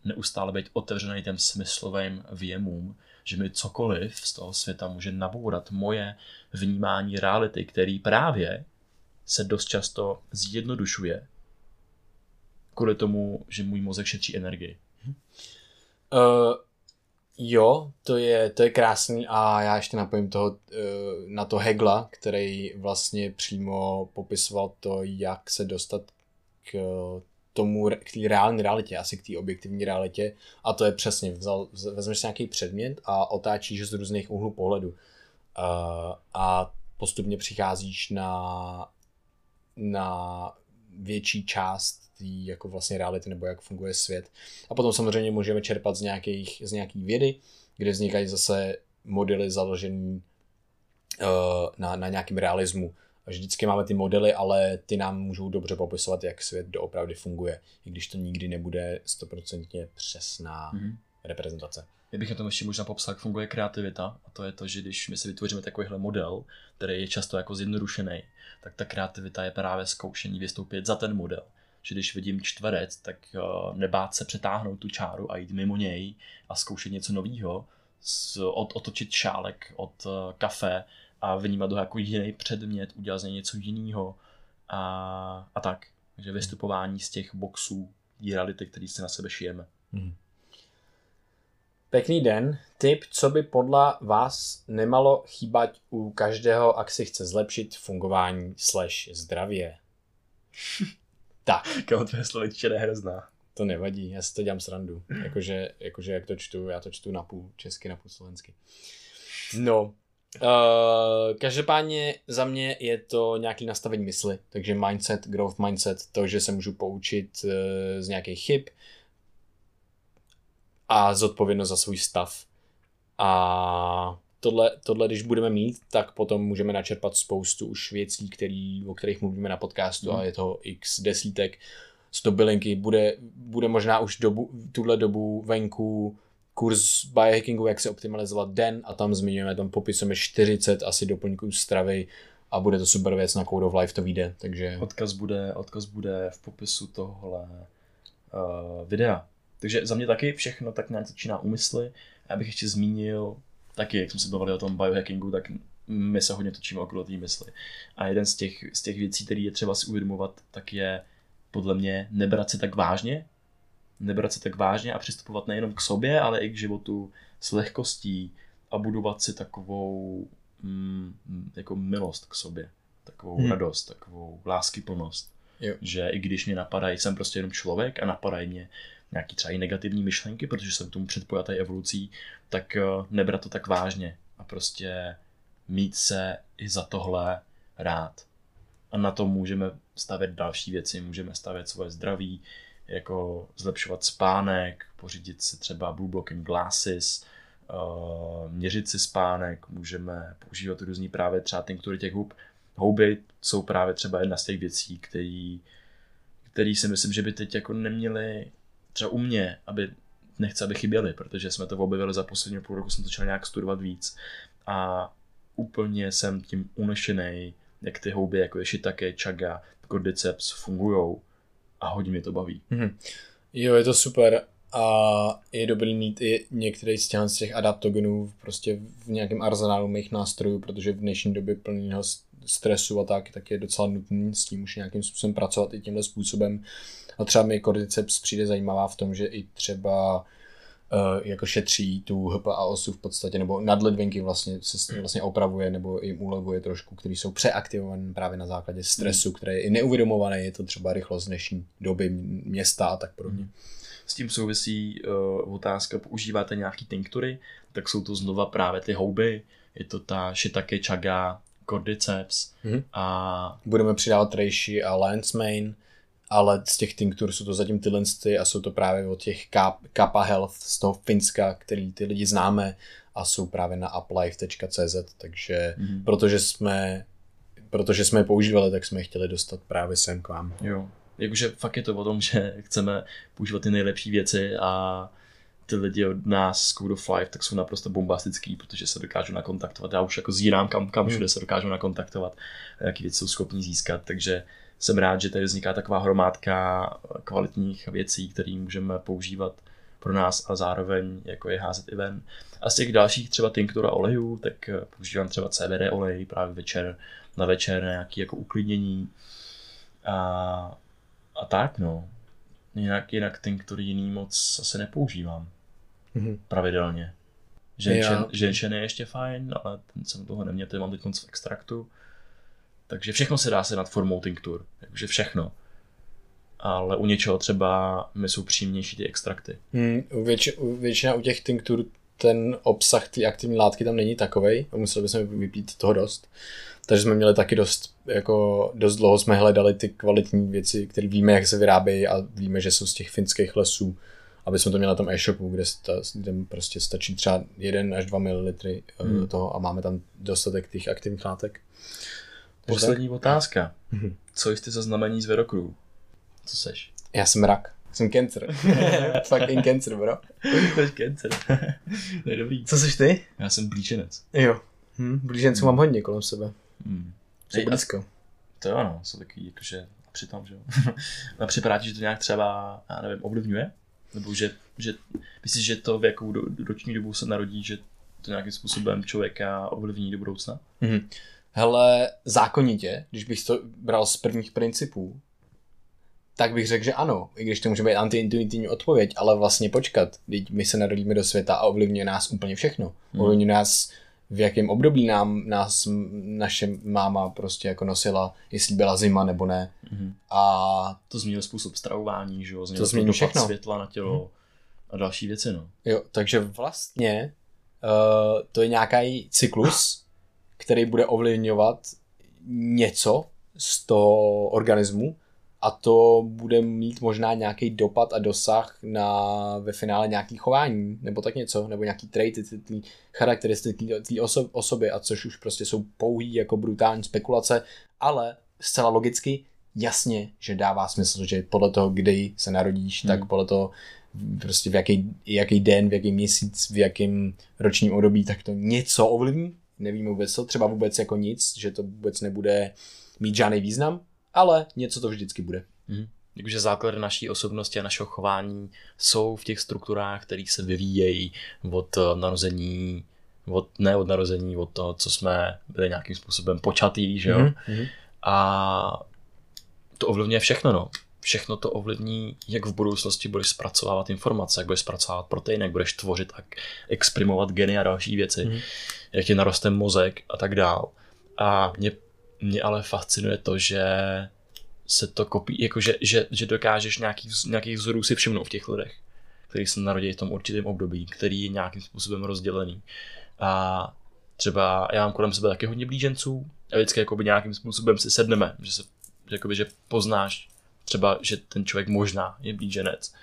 Neustále být otevřený těm smyslovým věmům, že mi cokoliv z toho světa může nabourat moje vnímání reality, který právě se dost často zjednodušuje kvůli tomu, že můj mozek šetří energii. Uh, jo, to je, to je krásný a já ještě napojím toho, uh, na to Hegla, který vlastně přímo popisoval to, jak se dostat k tomu, k té reální realitě, asi k té objektivní realitě a to je přesně, vzal, vezmeš si nějaký předmět a otáčíš z různých úhlů pohledu uh, a postupně přicházíš na, na větší část té jako vlastně reality nebo jak funguje svět. A potom samozřejmě můžeme čerpat z, nějakých, z nějaký vědy, kde vznikají zase modely založený uh, na, na nějakém realismu. Vždycky máme ty modely, ale ty nám můžou dobře popisovat, jak svět doopravdy funguje, i když to nikdy nebude stoprocentně přesná mm-hmm. reprezentace. Já bych na tom ještě možná popsal, jak funguje kreativita. A to je to, že když my si vytvoříme takovýhle model, který je často jako zjednodušený, tak ta kreativita je právě zkoušení vystoupit za ten model. Že když vidím čtverec, tak uh, nebát se přetáhnout tu čáru a jít mimo něj a zkoušet něco nového, od, otočit šálek od uh, kafe a vnímat ho jako jiný předmět, udělat z něj něco jiného a, a tak. Takže vystupování z těch boxů reality, který si na sebe šijeme. Hmm. Pěkný den. Tip, co by podle vás nemalo chýbat u každého, ak si chce zlepšit fungování slash zdravě. tak. Kámo, tvoje slovičtina je hrozná. To nevadí, já si to dělám srandu. Jakože, jakože jak to čtu, já to čtu na půl česky, na půl slovensky. No, Uh, každopádně za mě je to nějaký nastavení mysli, takže mindset, growth mindset, to, že se můžu poučit uh, z nějakých chyb, a zodpovědnost za svůj stav. A tohle, tohle, když budeme mít, tak potom můžeme načerpat spoustu už věcí, který, o kterých mluvíme na podcastu mm. a je to x desítek, sto bylinky, bude, bude možná už dobu, tuhle dobu venku kurz biohackingu, jak se optimalizovat den a tam zmiňujeme, tam popisujeme 40 asi doplňků stravy a bude to super věc na Code of Life to vyjde, takže... Odkaz bude, odkaz bude v popisu tohle uh, videa. Takže za mě taky všechno tak nějak začíná úmysly. Já bych ještě zmínil, taky, jak jsme se bavili o tom biohackingu, tak my se hodně točíme okolo té mysli. A jeden z těch, z těch věcí, které je třeba si uvědomovat, tak je podle mě nebrat se tak vážně, nebrat se tak vážně a přistupovat nejenom k sobě, ale i k životu s lehkostí a budovat si takovou mm, jako milost k sobě, takovou hmm. radost, takovou láskyplnost. Jo. Že i když mě napadají, jsem prostě jenom člověk a napadají mě nějaký třeba i negativní myšlenky, protože jsem tomu předpojatý evolucí, tak eh, nebrat to tak vážně a prostě mít se i za tohle rád. A na to můžeme stavět další věci, můžeme stavět svoje zdraví, jako zlepšovat spánek, pořídit si třeba blue blocking glasses, uh, měřit si spánek, můžeme používat různý právě třeba tinktury těch hub. Houby jsou právě třeba jedna z těch věcí, který, který si myslím, že by teď jako neměli třeba u mě, aby nechci, aby chyběly, protože jsme to objevili za poslední půl roku, jsem začal nějak studovat víc a úplně jsem tím unešený, jak ty houby, jako je shiitake, chaga, cordyceps fungujou a hodně mě to baví. Mm-hmm. Jo, je to super a je dobrý mít i některý z těch, z těch adaptogenů prostě v nějakém arzenálu mých nástrojů, protože v dnešní době plného stresu a tak, tak je docela nutný s tím už nějakým způsobem pracovat i tímhle způsobem. A třeba mi Cordyceps přijde zajímavá v tom, že i třeba jako šetří tu HPA osu v podstatě, nebo nadledvinky vlastně se s tím vlastně opravuje, nebo jim ulevuje trošku, které jsou přeaktivované právě na základě stresu, hmm. který je i neuvědomovaný, je to třeba rychlost dnešní doby města a tak podobně. Hmm. S tím souvisí uh, otázka, používáte nějaký tinktury, tak jsou to znova právě ty houby, je to ta shiitake chaga, cordyceps hmm. a... Budeme přidávat reishi a lance mane, ale z těch tinktur jsou to zatím tyhle a jsou to právě od těch Kappa Health z toho Finska, který ty lidi známe a jsou právě na uplife.cz, takže mm-hmm. protože jsme protože jsme je používali, tak jsme je chtěli dostat právě sem k vám. Jo, jakože fakt je to o tom, že chceme používat ty nejlepší věci a ty lidi od nás z Code of Life tak jsou naprosto bombastický, protože se dokážou nakontaktovat. Já už jako zírám, kam, kam všude se dokážou nakontaktovat, jaký věci jsou schopní získat, takže jsem rád, že tady vzniká taková hromádka kvalitních věcí, které můžeme používat pro nás a zároveň jako je házet i ven. A z těch dalších třeba tinktura olejů, tak eh, používám třeba CBD olej právě večer, na večer na nějaké jako uklidnění a, a tak no. Jinak, jinak tinktury jiný moc asi nepoužívám mm-hmm. pravidelně. Ženšen, je ještě fajn, ale ten jsem toho neměl, ten mám teď v extraktu takže všechno se dá se nad formou tinktur, takže všechno. ale u něčeho třeba mi jsou příjemnější ty extrakty. Hmm, věč, většina u těch tinktur ten obsah ty aktivní látky tam není takovej, museli bychom vypít toho dost. Takže jsme měli taky dost, jako dost dlouho jsme hledali ty kvalitní věci, které víme, jak se vyrábějí a víme, že jsou z těch finských lesů, aby jsme to měli na tom e-shopu, kde, sta, kde prostě stačí třeba 1 až 2 ml hmm. toho a máme tam dostatek těch aktivních látek. Poslední tak? otázka. Hmm. Co jste za znamení z Verokru? Co seš? Já jsem rak. Jsem cancer. Fucking cancer, bro. Jsi cancer. to je dobrý. Co jsi ty? Já jsem blíženec. Jo. Hm, blíženců hmm. mám hodně kolem sebe. Hmm. Jsou blízko. To jo, no, jsou takový, jakože přitom, že jo. a připadá ti, že to nějak třeba, já nevím, ovlivňuje? Nebo že, že myslíš, že to v jakou do, roční dobu se narodí, že to nějakým způsobem člověka ovlivní do budoucna? Mm-hmm. Hele, zákonitě, když bych to bral z prvních principů, tak bych řekl, že ano, i když to může být antiintuitivní odpověď, ale vlastně počkat, teď my se narodíme do světa a ovlivňuje nás úplně všechno. Hmm. Ovlivňuje nás v jakém období nám nás naše máma prostě jako nosila, jestli byla zima nebo ne. Mm-hmm. A to změnilo způsob stravování, že jo? Změnilo to změnilo všechno. světla na tělo mm-hmm. a další věci, no. Jo, takže vlastně uh, to je nějaký cyklus, který bude ovlivňovat něco z toho organismu a to bude mít možná nějaký dopad a dosah na ve finále nějaký chování, nebo tak něco, nebo nějaký traity, ty, ty charakteristiky té oso, osoby, a což už prostě jsou pouhý jako brutální spekulace, ale zcela logicky jasně, že dává smysl, že podle toho, kdy se narodíš, hmm. tak podle toho prostě v jaký, jaký den, v jaký měsíc, v jakém ročním období, tak to něco ovlivní. Nevíme vůbec co, třeba vůbec jako nic, že to vůbec nebude mít žádný význam, ale něco to vždycky bude. Mm. Takže základy naší osobnosti a našeho chování jsou v těch strukturách, které se vyvíjejí od eh, narození, od, ne od narození, od toho, co jsme byli nějakým způsobem počatý, že jo? Mm-hmm. A to ovlivňuje všechno, no. Všechno to ovlivní, jak v budoucnosti budeš zpracovávat informace, jak budeš zpracovávat proteiny, jak budeš tvořit a exprimovat geny a další věci, mm. jak ti naroste mozek a tak dál. A mě mě ale fascinuje to, že se to kopí, jako že, že, že dokážeš nějaký, nějakých vzorů si všimnout v těch lidech, který se narodí v tom určitém období, který je nějakým způsobem rozdělený. A třeba já mám kolem sebe taky hodně blíženců a vždycky jakoby nějakým způsobem si sedneme, že se jakoby, že poznáš třeba, že ten člověk možná je blíženec.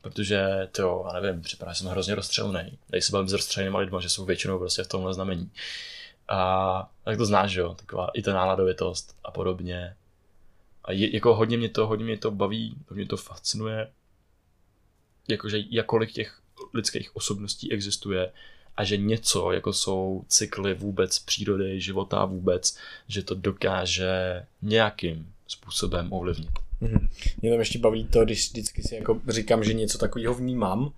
Protože to, já nevím, připadá, že jsem hrozně rozstřelný. Tady se bavím s rozstřelenými lidmi, že jsou většinou prostě v tomhle znamení. A tak to znáš, jo, taková i ta náladovitost a podobně. A je, jako hodně mě to, hodně mě to baví, hodně mě to fascinuje, jakože jakolik těch lidských osobností existuje a že něco, jako jsou cykly vůbec přírody, života vůbec, že to dokáže nějakým způsobem ovlivnit. Mm-hmm. Mě tam ještě baví to, když vždycky si jako říkám, že něco takového vnímám,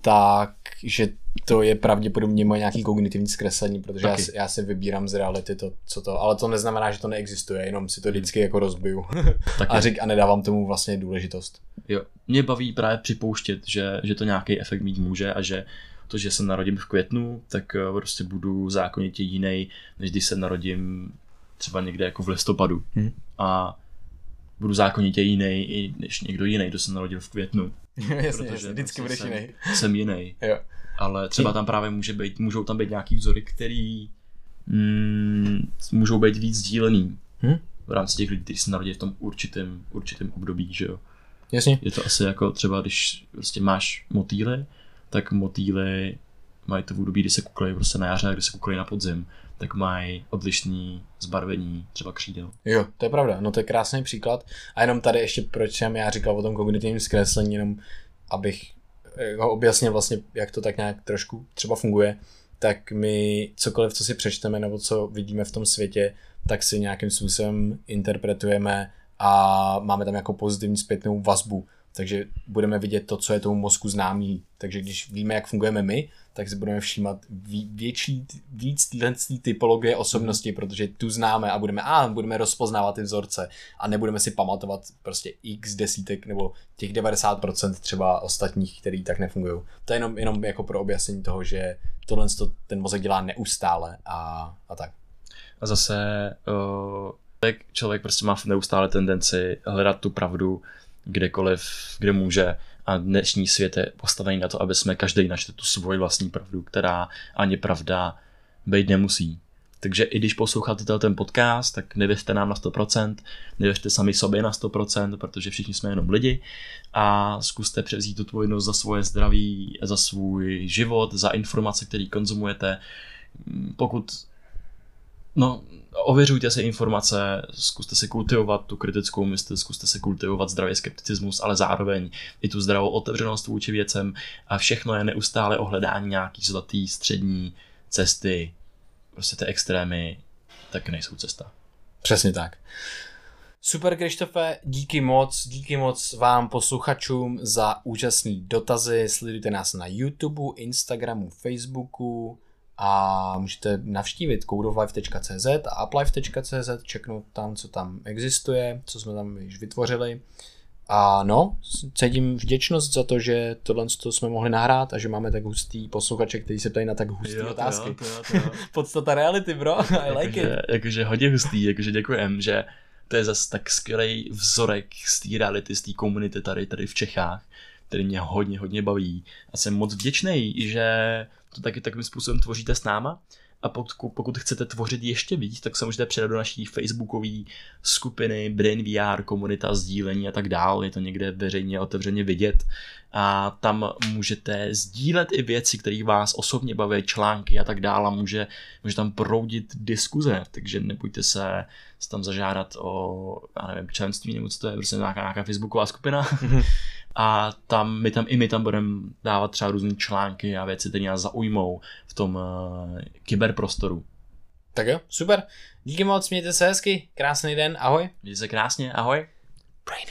tak že to je pravděpodobně moje nějaký kognitivní zkreslení, protože já, já si vybírám z reality to, co to, ale to neznamená, že to neexistuje, jenom si to vždycky jako rozbiju a, řík, a nedávám tomu vlastně důležitost. Jo, mě baví právě připouštět, že, že to nějaký efekt mít může a že to, že se narodím v květnu, tak eh, prostě budu zákonitě jiný, než když se narodím třeba někde jako v listopadu. Hmm. A budu zákonitě jiný i než někdo jiný, kdo se narodil v květnu. jasně, jasně, vždycky budeš jsem, jiný. Jsem jiný. jo. Ale třeba tam právě může být, můžou tam být nějaký vzory, který mm, můžou být víc sdílený hm? v rámci těch lidí, kteří se narodí v tom určitém, určitém období, že jo. Jasně. Je to asi jako třeba, když prostě máš motýly, tak motýly mají to v období, kdy se kuklají prostě na jaře a kdy se kuklají na podzim tak mají odlišný zbarvení třeba křídel. Jo, to je pravda, no to je krásný příklad. A jenom tady ještě, proč jsem já říkal o tom kognitivním zkreslení, jenom abych eh, ho objasnil vlastně, jak to tak nějak trošku třeba funguje, tak my cokoliv, co si přečteme nebo co vidíme v tom světě, tak si nějakým způsobem interpretujeme a máme tam jako pozitivní zpětnou vazbu. Takže budeme vidět to, co je tomu mozku známý. Takže když víme, jak fungujeme my, tak si budeme všímat větší, víc téhle typologie osobnosti, protože tu známe a budeme, a budeme rozpoznávat ty vzorce a nebudeme si pamatovat prostě x desítek nebo těch 90% třeba ostatních, který tak nefungují. To je jenom, jenom jako pro objasnění toho, že tohle ten mozek dělá neustále a, a tak. A zase uh, člověk, člověk prostě má neustále tendenci hledat tu pravdu kdekoliv, kde může a dnešní svět je postavený na to, aby jsme každý našli tu svoji vlastní pravdu, která ani pravda být nemusí. Takže i když posloucháte ten podcast, tak nevěřte nám na 100%, nevěřte sami sobě na 100%, protože všichni jsme jenom lidi a zkuste převzít tu odpovědnost za svoje zdraví, za svůj život, za informace, které konzumujete. Pokud no, ověřujte si informace, zkuste si kultivovat tu kritickou mysl, zkuste si kultivovat zdravý skepticismus, ale zároveň i tu zdravou otevřenost vůči věcem a všechno je neustále ohledání nějaký zlatý střední cesty, prostě ty extrémy tak nejsou cesta. Přesně tak. Super, Krištofe, díky moc, díky moc vám posluchačům za úžasný dotazy. Sledujte nás na YouTube, Instagramu, Facebooku a můžete navštívit codeoflife.cz a uplife.cz, čeknout tam, co tam existuje, co jsme tam již vytvořili. A no, cítím vděčnost za to, že tohle to jsme mohli nahrát a že máme tak hustý posluchače, který se ptají na tak hustý jo, otázky. To jo, to jo, to jo. Podstata reality, bro. I like jakože, it. Jakože hodně hustý, jakože děkujem, že to je zase tak skvělý vzorek z té reality, z té komunity tady, tady v Čechách, který mě hodně, hodně baví. A jsem moc vděčný, že to taky takovým způsobem tvoříte s náma a pokud, pokud chcete tvořit ještě víc, tak se můžete přidat do naší facebookové skupiny Brain VR, komunita, sdílení a tak dále. Je to někde veřejně otevřeně vidět. A tam můžete sdílet i věci, které vás osobně baví, články a tak dále. Může, může tam proudit diskuze, takže nebojte se, se tam zažádat o, já nevím, členství nebo co to je, prostě nějaká, nějaká facebooková skupina. A tam, my tam, i my tam budeme dávat třeba různé články a věci, které nás zaujmou v tom uh, kyberprostoru. Tak jo, super. Díky moc, mějte se hezky, krásný den, ahoj. Mějte se krásně, ahoj. Brain